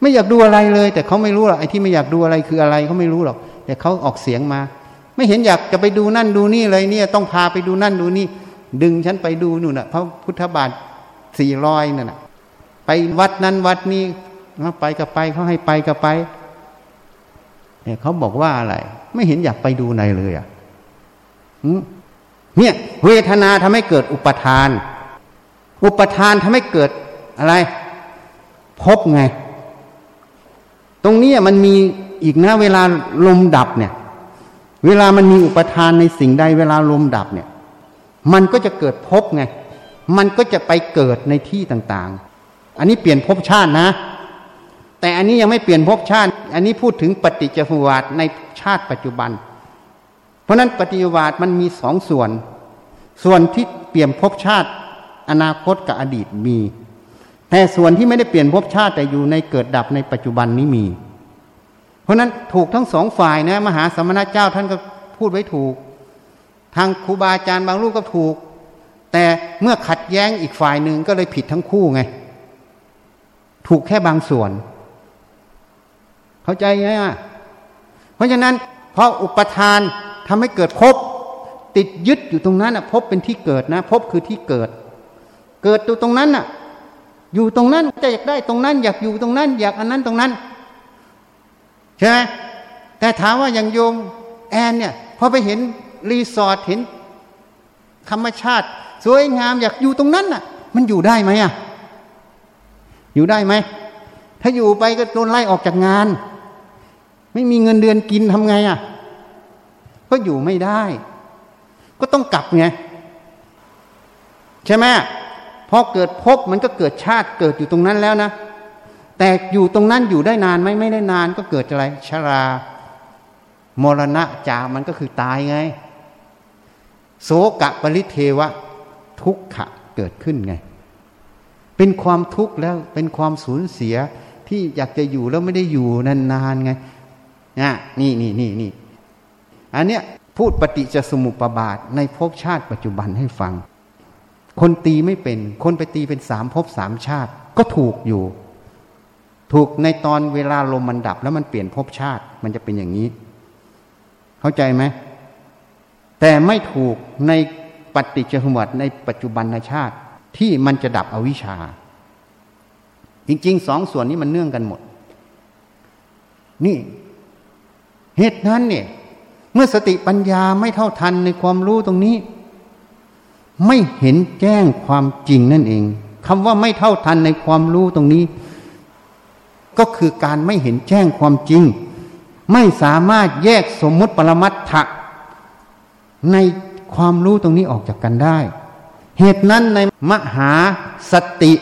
ไม่อยากดูอะไรเลย แต่เขาไม่รู้หรอกไอ้ที่ไม่อยากดูอะไรคืออะไรเขาไม่รู้หรอก แต่เขาออกเสียงมา ไม่เห็นอยากจะไปดูนั่นดูนี่เลยเนี่ย ต้องพาไปดูนั่นดูนี่ ดึงฉันไปดูนู่นน่ะพระพุทธบาทสี่ร้อยนั่นน่ะ ไปวัดนั้นวัดนี้ไปก็ไปเขาให้ไปก็ไปเนี่ยเขาบอกว่าอะไร ไม่เห็นอยากไปดูในเลยอะเนี่ยเวทนาทำให้เกิดอุปทาน อุปทานทำให้เกิดอะไร พบไง ตรงนี้มันมีอีกนะเวลาลมดับเนี่ย เวลามันมีอุปทานในสิ่งใดเวลาลมดับเนี่ย มันก็จะเกิดพบไง มันก็จะไปเกิดในที่ต่างๆ อันนี้เปลี่ยนภพชาตินะ แต่อันนี้ยังไม่เปลี่ยนภพชาติ อันนี้พูดถึงปฏิจจสมุปบาทในชาติปัจจุบัน เพราะนั้นปฏิจจสมุปบาทมันมีสองส่วน ส่วนที่เปลี่ยนภพชาติ อนาคตกับอดีตมี แต่ส่วนที่ไม่ได้เปลี่ยนภพชาติแต่อยู่ในเกิดดับในปัจจุบันนี้มี เพราะนั้นถูกทั้งสองฝ่ายนะมหาสมณเจ้าท่านก็พูดไว้ถูก ทางครูบาอาจารย์บางรูปก็ถูก แต่เมื่อขัดแย้งอีกฝ่ายหนึ่งก็เลยผิดทั้งคู่ไง ถูกแค่บางส่วน เข้าใจไหมอะเพราะฉะนั้นเพราะอุปทานทำให้เกิดภพติดยึดอยู่ตรงนั้นอะภพเป็นที่เกิดนะภพคือที่เกิด เกิดอยู่ตรงนั้นอะ อยู่ตรงนั้นจะอยากได้ตรงนั้น อยากอยู่ตรงนั้น อยากอันนั้นตรงนั้นใช่ไหมแต่ถามว่าอย่างโยมแอนเนี่ยพอไปเห็นรีสอร์ทเห็นธรรมชาติ สวยงามอยากอยู่ตรงนั้นน่ะ มันอยู่ได้ไหมอะอยู่ได้ไหมถ้าอยู่ไปก็โดนไล่ออกจากงาน ไม่มีเงินเดือนกินทำไงอะก็อยู่ไม่ได้ ก็ต้องกลับไง ใช่ไหม อเกิดพบมันก็เกิดชาติเกิดอยู่ตรงนั้นแล้วนะ แต่อยู่ตรงนั้นอยู่ได้นานไหมไม่ได้นานก็เกิดอะไร ชรามรณะจามันก็คือตายไง โสกะปริเทวะ ทุกขะเกิดขึ้นไง เป็นความทุกข์แล้วเป็นความสูญเสียที่อยากจะอยู่แล้วไม่ได้อยู่นานๆไงนะนี่นี่นี่นี่อันเนี้ยพูดปฏิจสมุปบาทในภพชาติปัจจุบันให้ฟัง คนตีไม่เป็น คนไปตีเป็นสามภพสามชาติ ก็ถูกอยู่ ถูกในตอนเวลาลมมันดับ แล้วมันเปลี่ยนภพชาติ มันจะเป็นอย่างนี้ เข้าใจไหมแต่ไม่ถูกในปฏิจจสมุปบาทในปัจจุบันชาติที่มันจะดับอวิชชา จริงๆสองส่วนนี้มันเนื่องกันหมด นี่ เหตุนั้นเนี่ย เมื่อสติปัญญาไม่เท่าทันในความรู้ตรงนี้ ไม่เห็นแจ้งความจริงนั่นเองคำว่าไม่เท่าทันในความรู้ตรงนี้ ก็คือการไม่เห็นแจ้งความจริง ไม่สามารถแยกสมมุติปรมัตถะในความรู้ตรงนี้ออกจากกันได้ เหตุนั้นในมหาสติ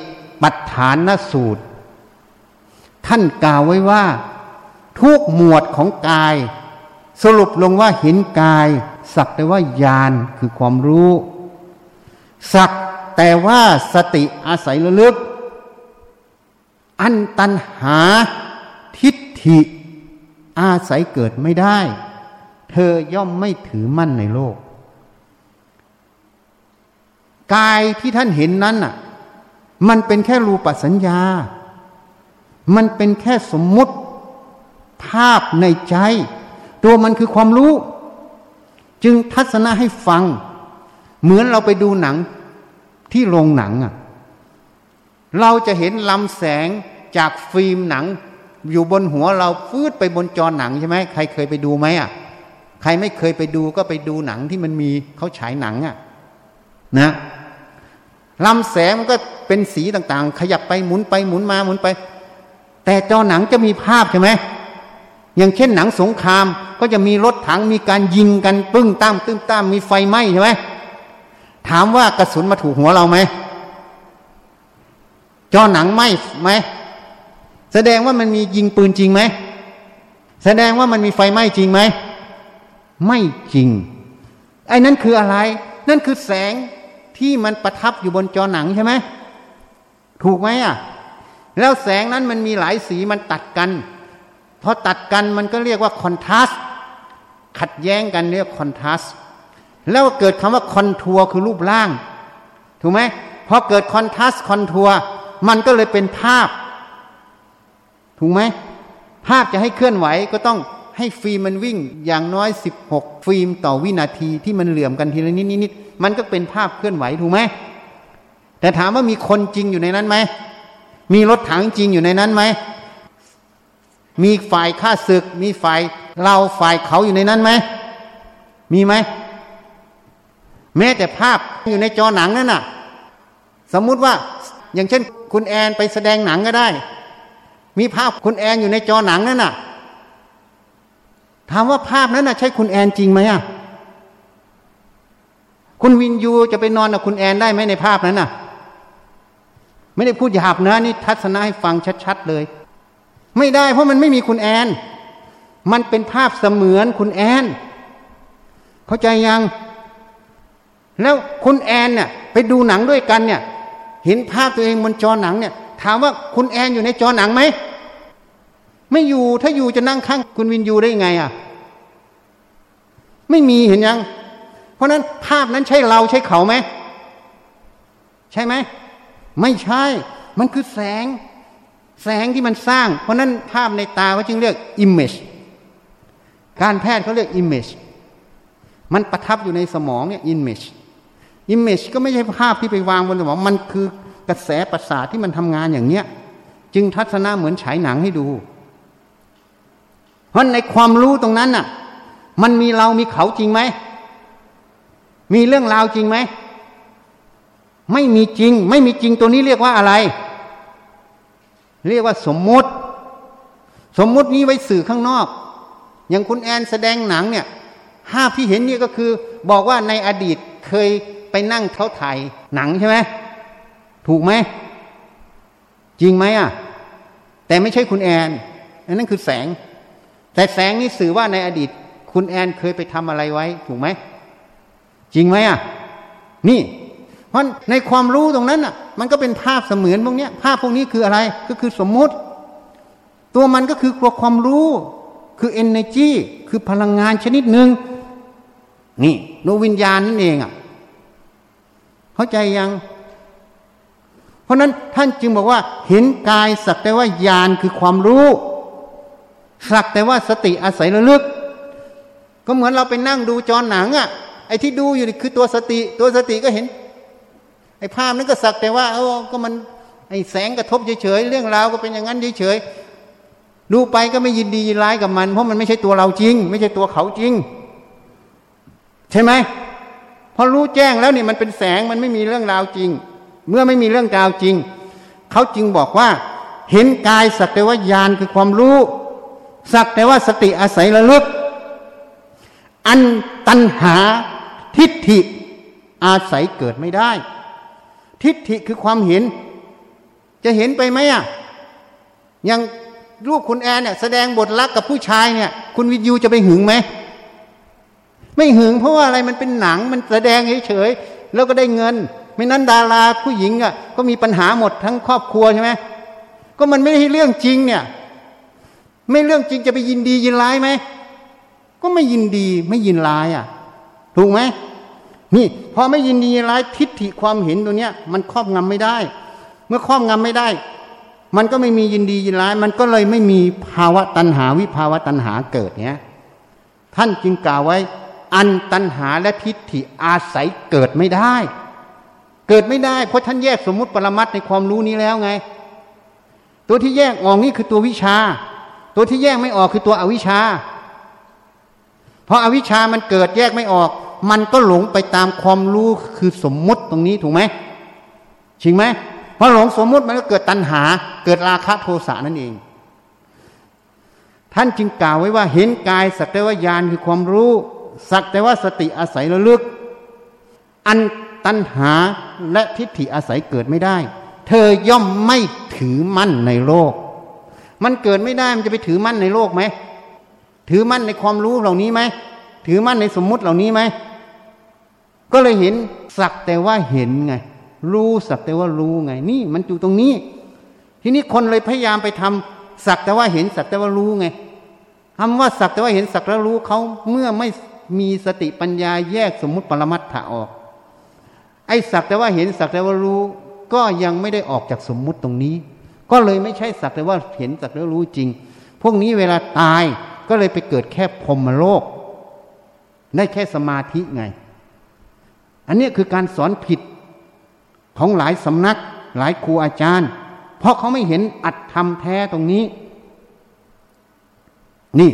ปัฏฐานสูตร ท่านกล่าวไว้ว่า ทุกหมวดของกาย สรุปลงว่าเห็นกาย สักแต่ว่าญาณคือความรู้ สักแต่ว่าสติอาศัยระลึก อันตันหาทิฏฐิ อาศัยเกิดไม่ได้ เธอย่อมไม่ถือมั่นในโลก กายที่ท่านเห็นนั้นน่ะ มันเป็นแค่รูปสัญญา มันเป็นแค่สมมุติภาพในใจ ตัวมันคือความรู้ จึงทัศนะให้ฟัง เหมือนเราไปดูหนังที่โรงหนังอะ เราจะเห็นลำแสงจากฟิล์มหนัง อยู่บนหัวเราฟืดไปบนจอหนังใช่ไหมใครเคยไปดูไหมอะ ใครไม่เคยไปดูก็ไปดูหนังที่มันมีเขาฉายหนังอะ นะลำแสงมันก็เป็นสีต่างๆ ขยับไปหมุนไปหมุนมาหมุนไป แต่จอหนังจะมีภาพใช่ไหมอย่างเช่นหนังสงครามก็จะมีรถถังมีการยิงกันปึ้งตั้มตึ้มตั้มมีไฟไหม้ใช่ไหม ถามว่ากระสุนมาถูกหัวเราไหมจอหนังไหมไหมแสดงว่ามันมียิงปืนจริงไหมแสดงว่ามันมีไฟไหม้จริงไหมไม่จริง ไอ้นั้นคืออะไร นั่นคือแสงที่มันประทับอยู่บนจอหนังใช่ไหมถูกไหมอะ แล้วแสงนั้นมันมีหลายสีมันตัดกันพอตัดกันมันก็เรียกว่า contrast ขัดแย้งกันเรียก contrast แล้วเกิดคำว่า contour คือรูปร่าง ถูกไหมพอเกิด contrast contour มันก็เลยเป็นภาพ ถูกไหมภาพจะให้เคลื่อนไหวก็ต้องให้ฟิล์มมันวิ่งอย่างน้อย 16 ฟิล์มต่อวินาทีที่มันเหลื่อมกันทีละนิดนิดมันก็เป็นภาพเคลื่อนไหวถูกไหมแต่ถามว่ามีคนจริงอยู่ในนั้นไหมมีรถถังจริงอยู่ในนั้นไหมมีฝ่ายข้าศึก มีฝ่ายเราฝ่ายเขาอยู่ในนั้นไหมมีไหม แม้แต่ภาพอยู่ในจอหนังนั่นน่ะ สมมุติว่าอย่างเช่น คุณแอนไปแสดงหนังก็ได้ มีภาพคุณแอนอยู่ในจอหนังนั่นน่ะถามว่าภาพนั้นน่ะ ใช่คุณแอนจริงไหมอะคุณวินยูจะไปนอนกับคุณแอนได้ไหมในภาพนั้นน่ะ ไม่ได้พูดหยาบนะนี่ทัศนะให้ฟังชัดๆเลย ไม่ได้เพราะมันไม่มีคุณแอน มันเป็นภาพเสมือนคุณแอน เข้าใจยัง แล้วคุณแอนเนี่ยไปดูหนังด้วยกันเนี่ย เห็นภาพตัวเองบนจอหนังเนี่ย ถามว่าคุณแอนอยู่ในจอหนังไหมไม่อยู่ถ้าอยู่จะนั่งข้างคุณวินยูได้ไงอะ ไม่มีเห็นยัง เพราะนั้นภาพนั้นใช่เราใช่เขาไหมใช่ไหมไม่ใช่ มันคือแสง แสงที่มันสร้าง เพราะนั้นภาพในตาเขาจึงเรียก image การแพทย์เขาเรียก image มันประทับอยู่ในสมองเนี่ย image image ก็ไม่ใช่ภาพที่ไปวางบนสมองมันคือกระแสประสาทที่มันทำงานอย่างเนี้ย จึงทัศนะเหมือนฉายหนังให้ดู เพราะในความรู้ตรงนั้นน่ะ มันมีเรามีเขาจริงไหม มีเรื่องราวจริงไหม ไม่มีจริง ไม่มีจริงตัวนี้เรียกว่าอะไร เรียกว่าสมมุติ สมมุตินี้ไว้สื่อข้างนอก อย่างคุณแอนแสดงหนังเนี่ยภาพที่เห็นนี่ก็คือ บอกว่าในอดีตเคย ไปนั่งเขาถ่ายหนังใช่ไหมถูกไหมจริงไหมอะ แต่ไม่ใช่คุณแอนอันนั้นคือแสง แต่แสงนี้สื่อว่าในอดีต คุณแอนเคยไปทำอะไรไว้ ถูกไหมจริงไหมอะ นี่ เพราะในความรู้ตรงนั้นอะ มันก็เป็นภาพเสมือนพวกนี้ภาพพวกนี้คืออะไรก็คือสมมุติ ตัวมันก็คือตัวความรู้ คือ energy คือพลังงานชนิดหนึ่งนี่ดวงวิญญาณนั่นเองอะ เข้าใจยัง เพราะนั้นท่านจึงบอกว่า เห็นกายสักแต่ว่าญาณคือความรู้สักแต่ว่าสติอาศัยระลึก ก็เหมือนเราไปนั่งดูจอหนังอะ่ะไอ้ที่ดูอยู่นี่คือตัวสติ ตัวสติก็เห็น ไอ้ภาพนั้นก็สักแต่ว่าเออก็มันไอ้แสงกระทบเฉยๆเรื่องราวก็เป็นอย่างนั้นเฉยๆดูไปก็ไม่ยินดียินร้ายกับมัน เพราะมันไม่ใช่ตัวเราจริง ไม่ใช่ตัวเขาจริง ใช่ไหม พอรู้แจ้งแล้วเนี่ยมันเป็นแสงมันไม่มีเรื่องราวจริง เมื่อไม่มีเรื่องราวจริง เขาจึงบอกว่า เห็นกายสักแต่ว่ายานคือความรู้ สักแต่ว่าสติอาศัยระลึก อันตัณหาทิฏฐิอาศัยเกิดไม่ได้ ทิฏฐิคือความเห็น จะเห็นไปไหมอะอย่างลูกคุณแอนเนี่ยแสดงบทรักกับผู้ชายเนี่ย คุณวิยูจะไปหึงไหม ไม่หึงเพราะว่าอะไรมันเป็นหนังมันแสดงเฉยๆแล้วก็ได้เงิน ไม่นั้นดาราผู้หญิงอะก็มีปัญหาหมดทั้งครอบครัวใช่ไหมก็มันไม่ใช่เรื่องจริงเนี่ย ไม่เรื่องจริงจะไปยินดียินร้ายไหมก็ไม่ยินดีไม่ยินร้ายอะ ถูกไหมนี่พอไม่ยินดียินร้ายทิฏฐิความเห็นตัวเนี้ย มันครอบงำไม่ได้ เมื่อครอบงำไม่ได้ มันก็ไม่มียินดียินร้าย มันก็เลยไม่มีภาวะตัณหาวิภาวะตัณหาเกิดเนี้ยท่านจึงกล่าวไว้ อันตัณหาและทิฏฐิอาศัยเกิดไม่ได้ เกิดไม่ได้ เพราะท่านแยกสมมุติปรมัตในความรู้นี้แล้วไง ตัวที่แยกออกนี่คือตัววิชา ตัวที่แยกไม่ออกคือตัวอวิชชาเพราะอาวิชชามันเกิดแยกไม่ออก มันก็หลงไปตามความรู้คือสมมุติตรงนี้ถูกไหมจริงไหมเพราะหลงสมมุติมันก็เกิดตัณหา เกิดราคะโทสะนั่นเองท่านจึงกล่าวไว้ว่าเห็นกายสักแต่ว่ายานคือความรู้ สักแต่ว่าสติอาศัยระลึก อันตัณหาและทิฏฐิอาศัยเกิดไม่ได้ เธอย่อมไม่ถือมั่นในโลก มันเกิดไม่ได้มันจะไปถือมั่นในโลกไหมถือมั่นในความรู้เหล่านี้ไหมถือมั่นในสมมุติเหล่านี้ไหมก็เลยเห็นสักแต่ว่าเห็นไง รู้สักแต่ว่ารู้ไง นี่มันอยู่ตรงนี้ ทีนี้คนเลยพยายามไปทำสักแต่ว่าเห็นสักแต่ว่ารู้ไงคำว่าสักแต่ว่าเห็นสักแต่ว่ารู้เขาเมื่อไม่ มีสติปัญญาแยกสมมุติปรมัตถะออก ไอ้สักแต่ว่าเห็นสักแต่ว่ารู้ ก็ยังไม่ได้ออกจากสมมุติตรงนี้ ก็เลยไม่ใช่สักแต่ว่าเห็นสักแต่ว่ารู้จริง พวกนี้เวลาตายก็เลยไปเกิดแค่พรมโลกได้แค่สมาธิไง อันนี้คือการสอนผิดของหลายสำนัก หลายครูอาจารย์ เพราะเขาไม่เห็นอัตธรรมแท้ตรงนี้ นี่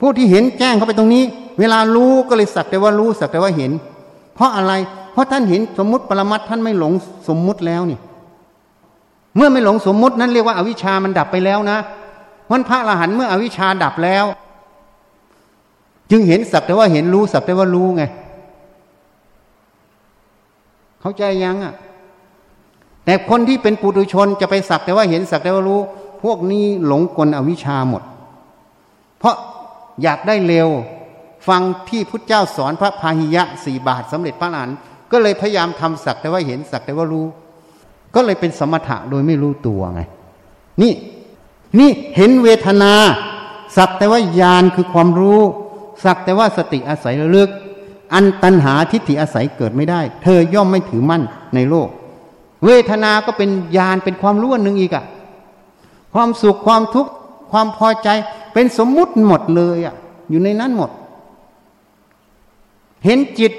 ผู้ที่เห็นแจ้งเข้าไปตรงนี้ เวลารู้ก็เลยสักแต่ว่ารู้สักแต่ว่าเห็น เพราะอะไร เพราะท่านเห็นสมมุติปรมัตท่านไม่หลงสมมุติแล้วนี่ เมื่อไม่หลงสมมุตินั้นเรียกว่าอาวิชามันดับไปแล้วนะวันพระอรหันต์เมื่ออวิชชาดับแล้ว จึงเห็นสักแต่ว่าเห็นรู้สักแต่ว่ารู้ไง เข้าใจยังอะ แต่คนที่เป็นปุถุชนจะไปสักแต่ว่าเห็นสักแต่ว่ารู้ พวกนี้หลงกลอวิชชาหมด เพราะ อยากได้เร็ว ฟังที่พุทธเจ้าสอนพระพาหิยะสี่บาทสำเร็จพระอรหันต์ก็เลยพยายามทำสักแต่ว่าเห็นสักแต่ว่ารู้ ก็เลยเป็นสมถะโดยไม่รู้ตัวไง นี่นี่เห็นเวทนา สักแต่ว่าญาณคือความรู้ สักแต่ว่าสติอาศัยระลึก อันตัณหาทิฏฐิอาศัยเกิดไม่ได้ เธอย่อมไม่ถือมั่นในโลก เวทนาก็เป็นญาณเป็นความรู้อันหนึ่งอีกอะความสุขความทุกข์ ความพอใจเป็นสมมุติหมดเลยอะอยู่ในนั้นหมด เห็นจิต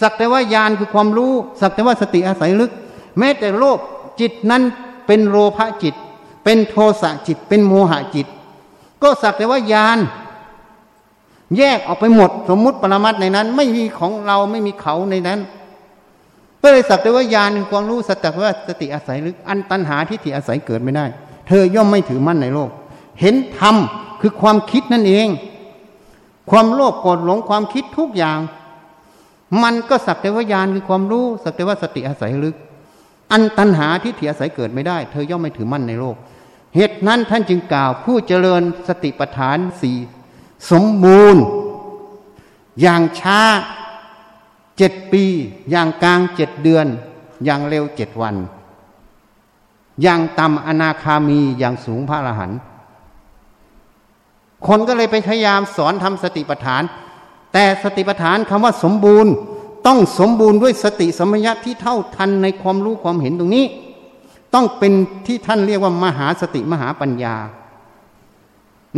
สักแต่ว่าญาณคือความรู้ สักแต่ว่าสติอาศัยลึก แม้แต่โลกจิตนั้นเป็นโลภะจิต เป็นโทสะจิต เป็นโมหะจิต ก็สักแต่ว่ายานแยกออกไปหมด สมมุติปรมัตในนั้น ไม่มีของเราไม่มีเขาในนั้นก็เลยสักแต่ว่ายานความรู้สักแต่ว่าสติอาศัยหรืออันตัณหาที่ที่อาศัยเกิดไม่ได้ เธอย่อมไม่ถือมั่นในโลก เห็นธรรมคือความคิดนั่นเอง ความโลภโกรธหลงความคิดทุกอย่าง มันก็สักแต่ว่ายานคือความรู้สักแต่ว่าสติอาศัยลึก อันตัณหาที่ที่อาศัยเกิดไม่ได้ เธอย่อมไม่ถือมั่นในโลก เหตุนั้นท่านจึงกล่าวผู้เจริญสติปัฏฐานสี่สมบูรณ์ อย่างช้าเจ็ดปี อย่างกลางเจ็ดเดือน อย่างเร็วเจ็ดวัน อย่างต่ำอนาคามีอย่างสูงพระอรหันต์ คนก็เลยไปพยายามสอนทำสติปัฏฐาน แต่สติปัฏฐานคำว่าสมบูรณ์ต้องสมบูรณ์ด้วยสติสมัยะที่เท่าทันในความรู้ความเห็นตรงนี้ ต้องเป็นที่ท่านเรียกว่ามหาสติมหาปัญญา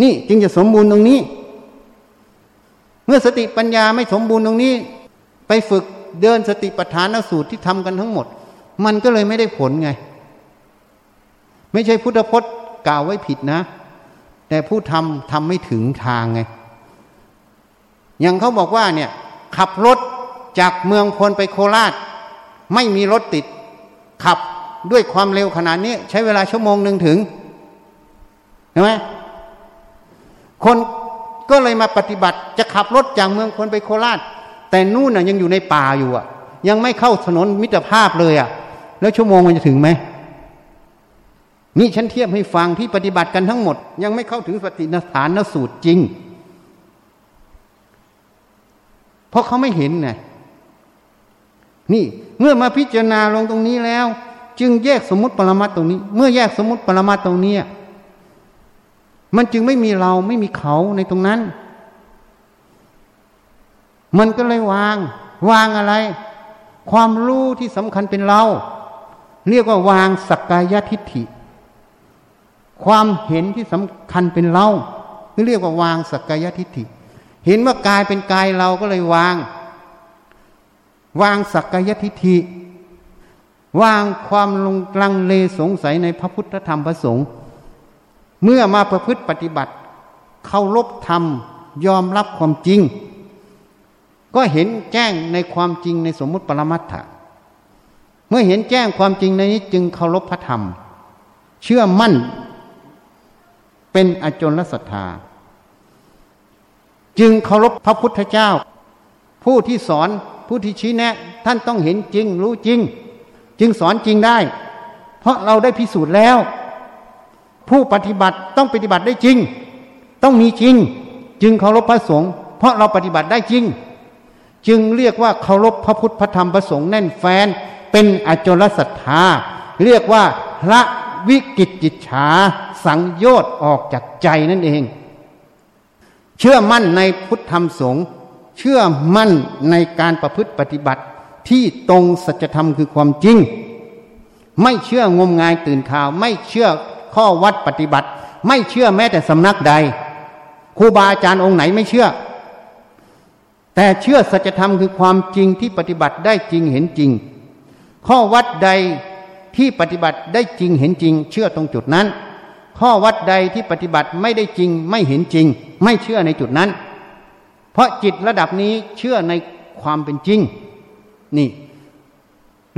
นี่จึงจะสมบูรณ์ตรงนี้ เมื่อสติปัญญาไม่สมบูรณ์ตรงนี้ ไปฝึกเดินสติปัฏฐานสูตรที่ทำกันทั้งหมด มันก็เลยไม่ได้ผลไง ไม่ใช่พุทธพจน์กล่าวไว้ผิดนะ แต่ผู้ทำทำไม่ถึงทางไงอย่างเขาบอกว่าเนี่ย ขับรถจากเมืองพลไปโคราช ไม่มีรถติด ขับด้วยความเร็วขนาดนี้ใช้เวลาชั่วโมงหนึ่งถึงเห็นไหมคนก็เลยมาปฏิบัติจะขับรถจากเมืองคนไปโคราช แต่นู่นน่ะยังอยู่ในป่าอยู่อะ ยังไม่เข้าถนนมิตรภาพเลยอะ แล้วชั่วโมงมันจะถึงไหม นี่ฉันเทียบให้ฟังที่ปฏิบัติกันทั้งหมด ยังไม่เข้าถึงสตินฐานนสูตรจริง เพราะเขาไม่เห็นไงนี่เมื่อมาพิจารณาลงตรงนี้แล้ว จึงแยกสมมติปรมัตตรงนี้ เมื่อแยกสมมติปรมัตตรงนี้มันจึงไม่มีเราไม่มีเขาในตรงนั้น มันก็เลยวาง วางอะไร ความรู้ที่สำคัญเป็นเรา เรียกว่าวางสักกายทิฏฐิ ความเห็นที่สำคัญเป็นเราเรียกว่าวางสักกายทิฏฐิ เห็นว่ากายเป็นกายเราก็เลยวาง วางสักกายทิฏฐิ วางความลงลังเลสงสัยในพระพุทธธรรมพระสงฆ์เมื่อมาประพฤติปฏิบัติเคารพธรรมยอมรับความจริง ก็เห็นแจ้งในความจริงในสมมุติปรมัตถะเมื่อเห็นแจ้งความจริงในนี้จึงเคารพพระธรรม เชื่อมั่น เป็นอจลศรัทธา จึงเคารพพระพุทธเจ้า ผู้ที่สอนผู้ที่ชี้แนะ ท่านต้องเห็นจริง รู้จริง จึงสอนจริงได้ เพราะเราได้พิสูจน์แล้ว ผู้ปฏิบัติต้องปฏิบัติได้จริง ต้องมีจริง จึงเคารพพระสงฆ์เพราะเราปฏิบัติได้จริง จึงเรียกว่าเคารพพระพุทธพระธรรมพระสงฆ์แน่นแฟนเป็นอจลศรัทธา เรียกว่าละ วิกิจจิตฉาสังโยชน์ออกจากใจนั่นเอง เชื่อมั่นในพุทธธรรมสงฆ์เชื่อมั่นในการประพฤติปฏิบัติที่ตรงสัจธรรมคือความจริง ไม่เชื่องมงายตื่นข่าว ไม่เชื่อข้อวัดปฏิบัติ ไม่เชื่อแม้แต่สำนักใดครูบาอาจารย์องค์ไหนไม่เชื่อ แต่เชื่อสัจธรรมคือความจริงที่ปฏิบัติได้จริงเห็นจริง ข้อวัดใด ที่ปฏิบัติได้จริงเห็นจริง เชื่อตรงจุดนั้น ข้อวัดใดที่ปฏิบัติไม่ได้จริงไม่เห็นจริง ไม่เชื่อในจุดนั้น เพราะจิตระดับนี้เชื่อในความเป็นจริง นี่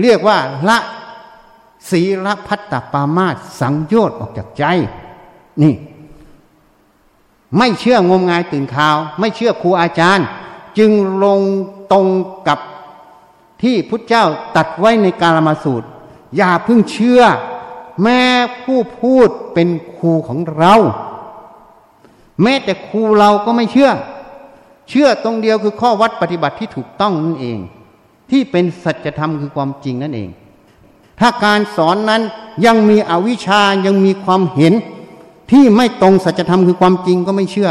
เรียกว่าละศีลพัตตปามาสสังโยชน์ออกจากใจ นี่ ไม่เชื่องมงายตื่นข่าว ไม่เชื่อครูอาจารย์ จึงลงตรงกับที่พุทธเจ้าตัดไว้ในกาลมาสูตร อย่าเพิ่งเชื่อ แม้ผู้พูดเป็นครูของเรา แม้แต่ครูเราก็ไม่เชื่อ เชื่อตรงเดียวคือข้อวัดปฏิบัติที่ถูกต้องนั่นเอง ที่เป็นสัจธรรมคือความจริงนั่นเอง ถ้าการสอนนั้นยังมีอวิชชายังมีความเห็น ที่ไม่ตรงสัจธรรมคือความจริงก็ไม่เชื่อ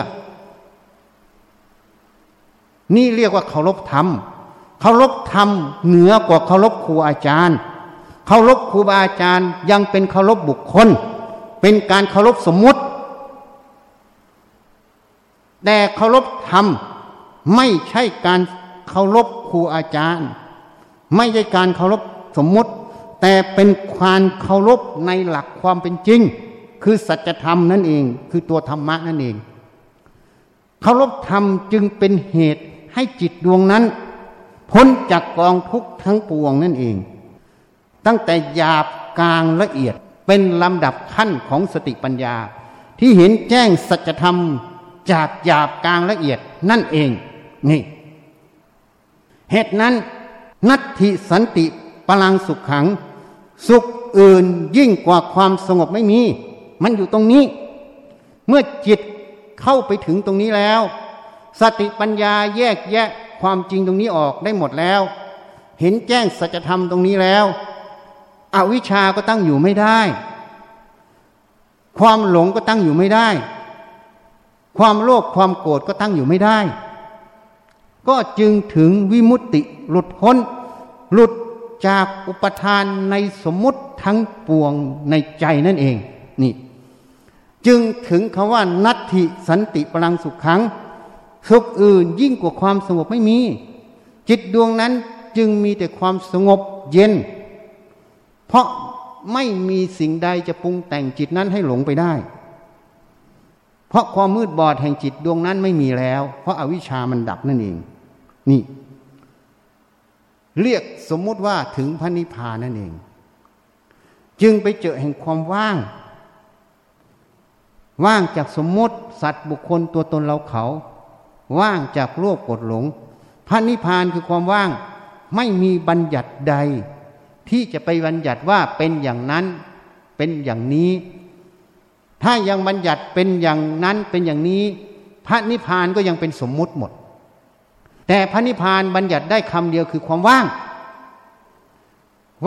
นี่เรียกว่าเคารพธรรมเคารพธรรมเหนือกว่าเคารพครูอาจารย์ เคารพครูบาอาจารย์ยังเป็นเคารพบุคคล เป็นการเคารพสมมุติ แต่เคารพธรรมไม่ใช่การเคารพครูอาจารย์ ไม่ใช่การเคารพสมมุติ แต่เป็นความเคารพในหลักความเป็นจริง คือสัจธรรมนั่นเอง คือตัวธรรมะนั่นเองเคารพธรรมจึงเป็นเหตุให้จิตดวงนั้น พ้นจากกองทุกข์ทั้งปวงนั่นเอง ตั้งแต่หยาบกลางละเอียดเป็นลำดับขั้นของสติปัญญา ที่เห็นแจ้งสัจธรรมจากหยาบกลางละเอียดนั่นเองนี่ เหตุนั้น นัตถิสันติพลังสุขขัง สุขอื่นยิ่งกว่าความสงบไม่มี มันอยู่ตรงนี้ เมื่อจิตเข้าไปถึงตรงนี้แล้ว สติปัญญาแยกแยะความจริงตรงนี้ออกได้หมดแล้ว เห็นแจ้งสัจธรรมตรงนี้แล้ว อวิชาก็ตั้งอยู่ไม่ได้ ความหลงก็ตั้งอยู่ไม่ได้ ความโลภความโกรธก็ตั้งอยู่ไม่ได้ ก็จึงถึงวิมุตติหลุดพ้น หลุดจากอุปทานในสมมุติทั้งปวงในใจนั่นเองนี่จึงถึงคำว่านัตถิสันติพลังสุขขัง สุขอื่นยิ่งกว่าความสงบไม่มี จิตดวงนั้นจึงมีแต่ความสงบเย็น เพราะไม่มีสิ่งใดจะปรุงแต่งจิตนั้นให้หลงไปได้ เพราะความมืดบอดแห่งจิตดวงนั้นไม่มีแล้ว เพราะอาวิชามันดับนั่นเอง นี่ เรียกสมมุติว่าถึงพระนิพพานนั่นเอง จึงไปเจอแห่งความว่าง ว่างจากสมมติสัตว์บุคคลตัวตนเราเขา ว่างจากโลภกดหลง พระนิพพานคือความว่างไม่มีบัญญัติใด ที่จะไปบัญญัติว่าเป็นอย่างนั้นเป็นอย่างนี้ ถ้ายังบัญญัติเป็นอย่างนั้นเป็นอย่างนี้ พระนิพพานก็ยังเป็นสมมุติหมด แต่พระนิพพานบัญญัติได้คำเดียวคือความว่าง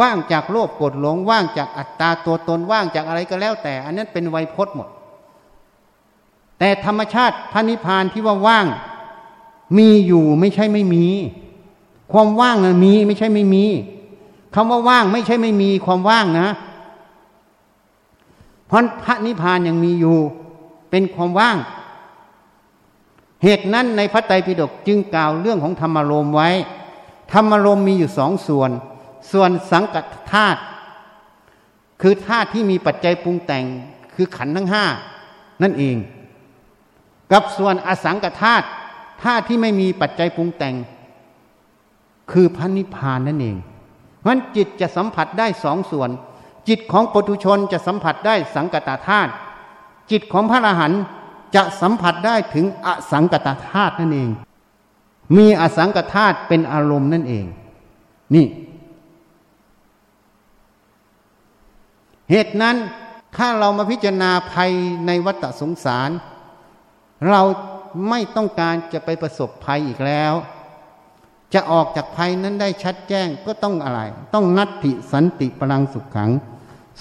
ว่างจากโลภโกรธหลงว่างจากอัตตาตัวตนว่างจากอะไรก็แล้ว แต่ อันนั้นเป็นไวยพจน์หมด แต่ธรรมชาติพระนิพพานที่ว่าว่าง มีอยู่ไม่ใช่ไม่มี ความว่างนะมีไม่ใช่ไม่มี คำว่าว่างไม่ใช่ไม่มีความว่างนะเพราะพระนิพพานยังมีอยู่ เป็นความว่าง เหตุนั้นในพระไตรปิฎกจึงกล่าวเรื่องของธรรมารมไว้ ธรรมารมมีอยู่สองส่วน ส่วนสังกัดธาตุคือธาตุที่มีปัจจัยปรุงแต่งคือขันทั้งห้านั่นเอง กับส่วนอสังกัดธาตุธาตุที่ไม่มีปัจจัยปรุงแต่ง คือพระนิพพานนั่นเอง เพราะจิตจะสัมผัสได้สองส่วน จิตของปุถุชนจะสัมผัสได้สังกัตธาตุจิตของพระอรหันต์จะสัมผัสได้ถึงอสังกตธาตุนั่นเอง มีอสังกธาตุเป็นอารมณ์นั่นเอง นี่ เหตุนั้นถ้าเรามาพิจารณาภัยในวัฏสงสาร เราไม่ต้องการจะไปประสบภัยอีกแล้ว จะออกจากภัยนั้นได้ชัดแจ้งก็ต้องอะไร ต้องนัตติสันติพลังสุขขัง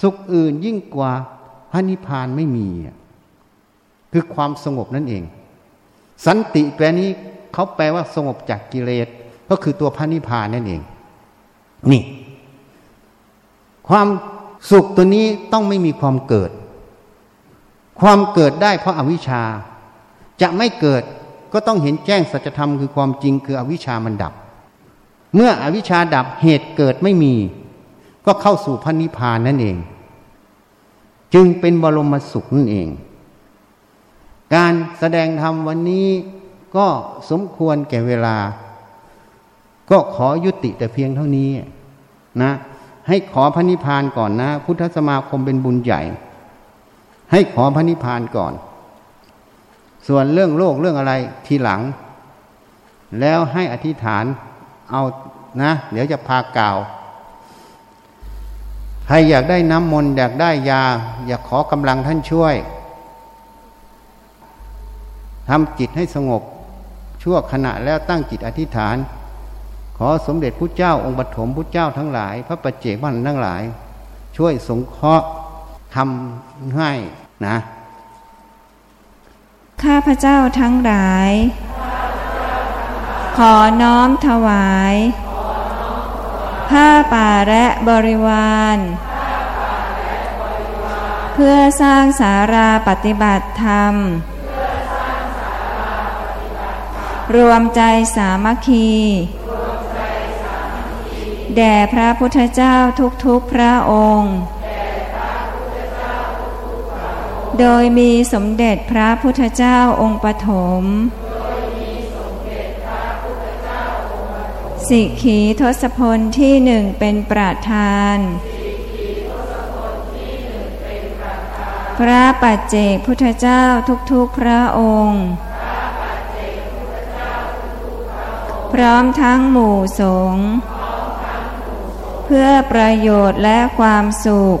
สุขอื่นยิ่งกว่าพระนิพพานไม่มี คือความสงบนั่นเอง สันติแปลนี้เขาแปลว่าสงบจากกิเลสก็คือตัวพระนิพพานนั่นเอง นี่ ความสุขตัวนี้ต้องไม่มีความเกิด ความเกิดได้เพราะอาวิชชา จะไม่เกิด ก็ต้องเห็นแจ้งสัจธรรมคือความจริงคืออวิชามันดับ เมื่ออวิชาดับเหตุเกิดไม่มี ก็เข้าสู่พระนิพพานนั่นเอง จึงเป็นบรมสุขนั่นเอง การแสดงธรรมวันนี้ก็สมควรแก่เวลา ก็ขอยุติแต่เพียงเท่านี้นะ ให้ขอพระนิพพานก่อนนะ พุทธสมาคมเป็นบุญใหญ่ ให้ขอพระนิพพานก่อน ส่วนเรื่องโลกเรื่องอะไรทีหลัง แล้วให้อธิษฐานเอานะ เดี๋ยวจะพากล่าว ใครอยากได้น้ำมนต์อยากได้ยา อยากขอกำลังท่านช่วยทำจิตให้สงบ ชั่วขณะแล้วตั้งจิตอธิษฐาน ขอสมเด็จพระเจ้าองค์ปฐมพระเจ้าทั้งหลาย พระปัจเจกพันทั้งหลาย ช่วยสงเคราะห์ทำให้นะ ข้าพเจ้าทั้งหลาย ขอน้อมถวาย ผ้าป่าและบริวาร เพื่อสร้างสาราปฏิบัติธรรม รวมใจสามัคคีแด่พระพุทธเจ้าทุกๆพระองค์ โดยมีสมเด็จพระพุทธเจ้าองค์ปฐมสิกขีทศพลที่หนึ่งเป็นประธาน พระปัจเจกพุทธเจ้าทุกๆพระองค์ พร้อมทั้งหมู่สงฆ์เพื่อประโยชน์และความสุข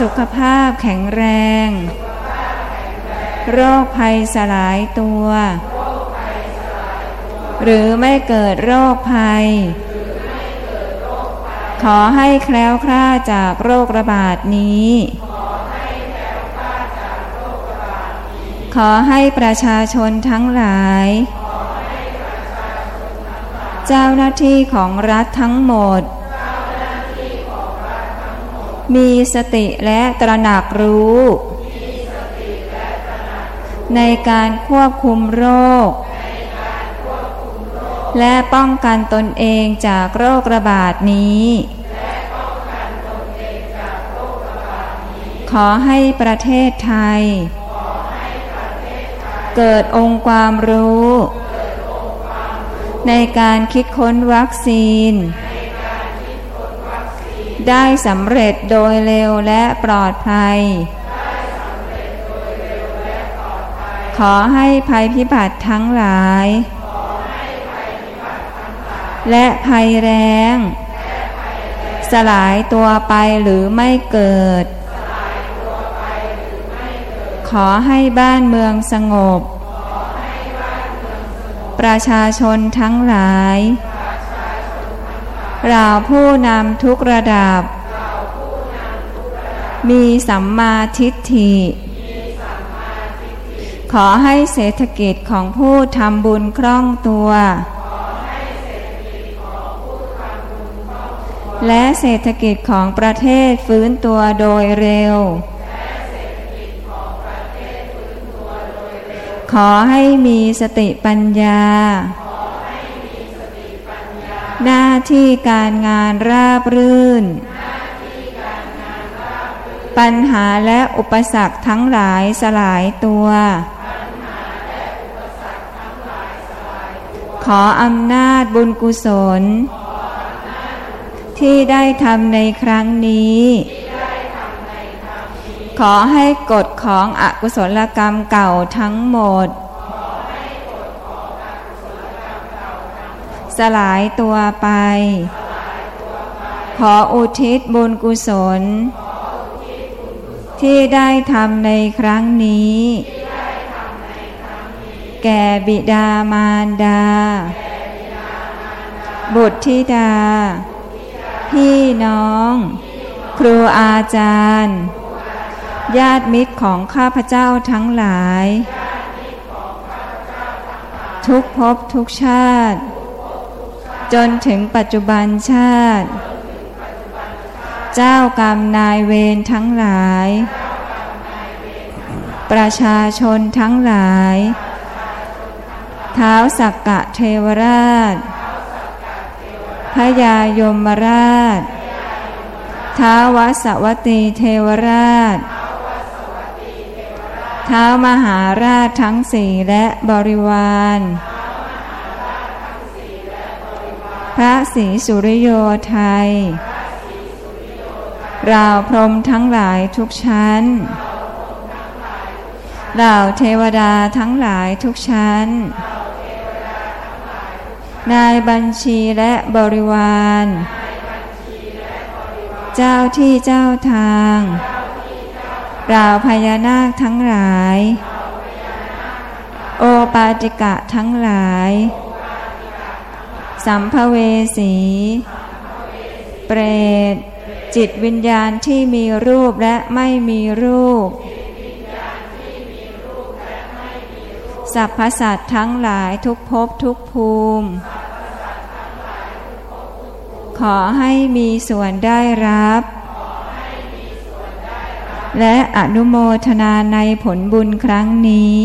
สุขภาพแข็งแรง โรคภัยสลายตัว หรือไม่เกิดโรคภัย ขอให้แคล้วคลาดจากโรคระบาดนี้ ขอให้ประชาชนทั้งหลาย เจ้าหน้าที่ของรัฐทั้งหมด มีสติและตระหนักรู้ ในการควบคุมโรค และป้องกันตนเองจากโรคระบาดนี้ ขอให้ประเทศไทย เกิดองค์ความรู้ ในการคิดค้นวัคซีน ได้สำเร็จโดยเร็วและปลอดภัย ขอให้ภัยพิบัติทั้งหลาย และภัยแรง สลายตัวไปหรือไม่เกิด ขอให้บ้านเมืองสงบ ประชาชนทั้งหลาย เราผู้นำทุกระดับ มีสัมมาทิฏฐิ ขอให้เศรษฐกิจของผู้ทำบุญคล่องตัว และเศรษฐกิจของประเทศฟื้นตัวโดยเร็ว ขอให้มีสติปัญญา หน้า ที่การงานราบรื่น ปัญหาและอุปสรรคทั้งหลายสลายตัว ขออำนาจบุญกุศล ที่ได้ทำในครั้งนี้ ขอให้กฎของอกุศลกรรมเก่าทั้งหมด สลายตัวไป ขออุทิศบุญกุศล ที่ได้ทำในครั้งนี้ แก่บิดามารดา บุตรธิดา พี่น้อง ครูอาจารย์ ญาติมิตรของข้าพเจ้าทั้งหลายทุกภพทุกชาติ จนถึงปัจจุบันชาติ เจ้ากรรมนายเวรทั้งหลาย ประชาชนทั้งหลาย เท้าสักกะเทวราช พยายมราช ท้าวสวัตีเทวราชท้าวมหาราชทั้งสี่และบริวาร พระศรีสุริโยไทย เราพรมทั้งหลายทุกชั้น เหล่าเทวดาทั้งหลายทุกชั้น นายบัญชีและบริวาร เจ้าที่เจ้าทางเราพญานาคทั้งหลาย โอปาติกะทั้งหลาย สัมภเวสี เปรต จิตวิญญาณที่มีรูปและไม่มีรูป สัพพสัตทั้งหลายทุกภพทุกภูมิ ขอให้มีส่วนได้รับ และอนุโมทนาในผลบุญครั้งนี้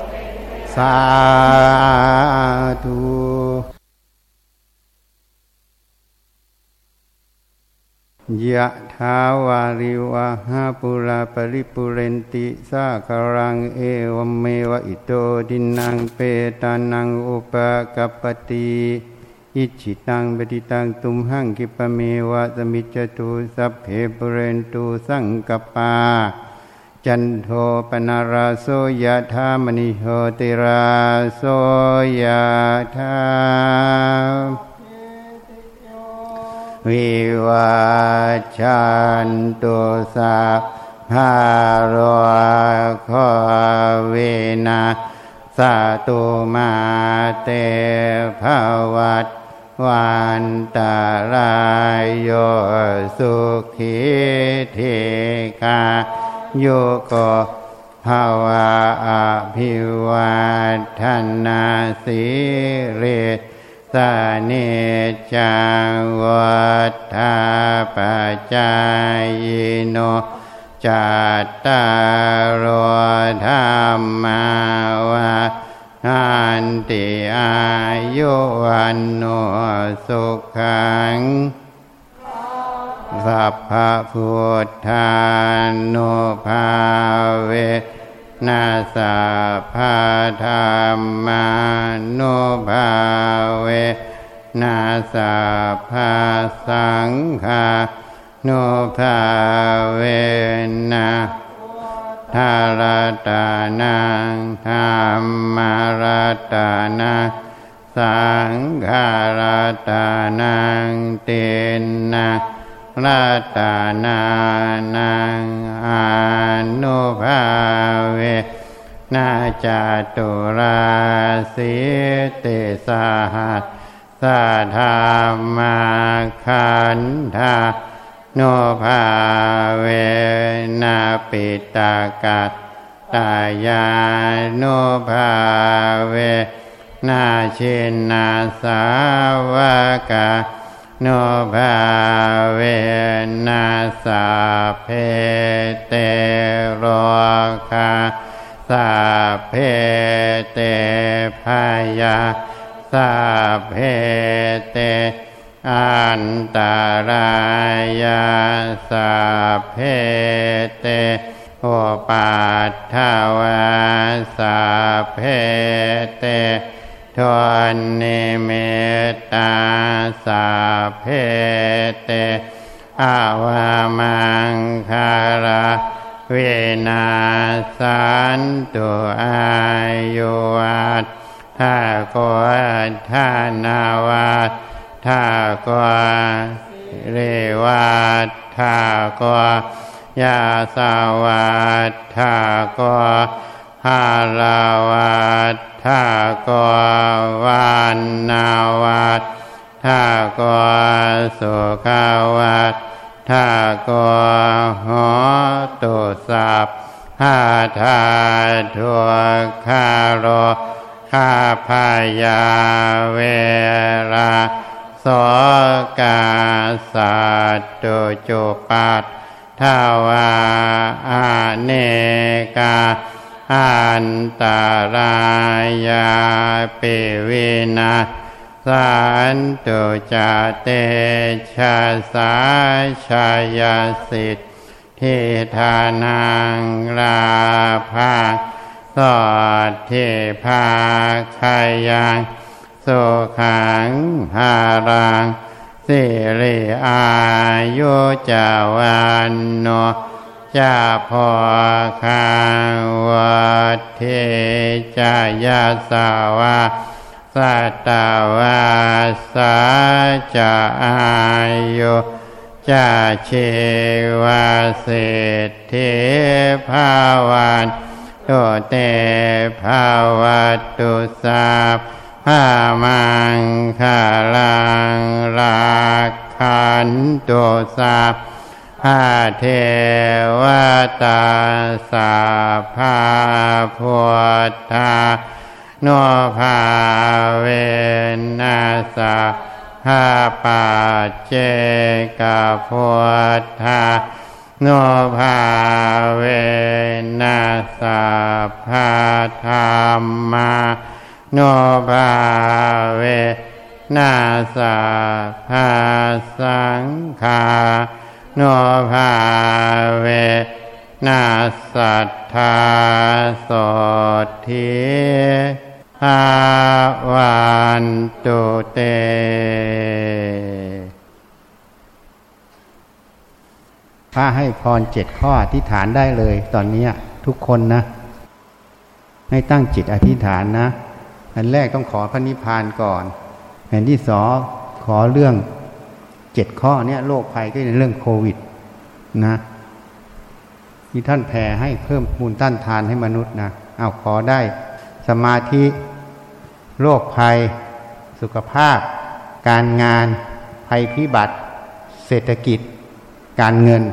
สาธุยะทาวาริวะหาปุราปริปุเรนติสาคารังเอวเมวะอิโตดินังเปตานังอุปกปปติอิจิตังปฏิตังตุมหังกิปเมวะสมิจจตุสัพเพปุเรนตุสังกปา จันโทปนาราโสยะธามณิโหติราโสยะธาวิวาชันตุสัพพารคเวนะสาตุมาเตภวัตวันตารายโยสุขีเทกา โยโกภาวะอภิวัฒนาสิเรสเนจังวัฏาปัจายโนจัตตารโอธรรมาวาหันติอายุวันโนสุขัง สัพพะพุทธานุภาเวนัสัพพะธรรมานุภาเวนาสัพพะสังฆานุภาเวนะทารา ทาวาอาเนกาอันตารายาเปิวินาสันตุจเตชะสาชายาสิทธิธานังราภาสอดเทภาคายังสุขังหารัง สิริอายุจาวันโนจาพอคาวัเทจายาสาวาสัตวาสาจะอายุจาเชวาเศรษฐภาวันโตเตภาวตุสา ภามังคาลังราคันตุสาพาเทวตาสาภาพุทธาโนภาเวนัสาภาปาเจกพุทธาโนภาเวนัสาภาธรรมา โนภาเวนัสาภาสังฆาโนภาเวนาสัทธาโสทิภาวันตุเต พระให้พรเจ็ดข้ออธิษฐานได้เลย ตอนนี้ทุกคนนะ ให้ตั้งจิตอธิษฐานนะ อันแรกต้องขอพระนิพพานก่อน อันที่สองขอเรื่องเจ็ดข้อเนี้ยโรคภัยก็เป็นเรื่องโควิด นะที่ท่านแผ่ให้เพิ่มมูลต้านทานให้มนุษย์นะเอาขอได้สมาธิโรคภัย สุขภาพ การงาน ภัยพิบัติ เศรษฐกิจ การเงิน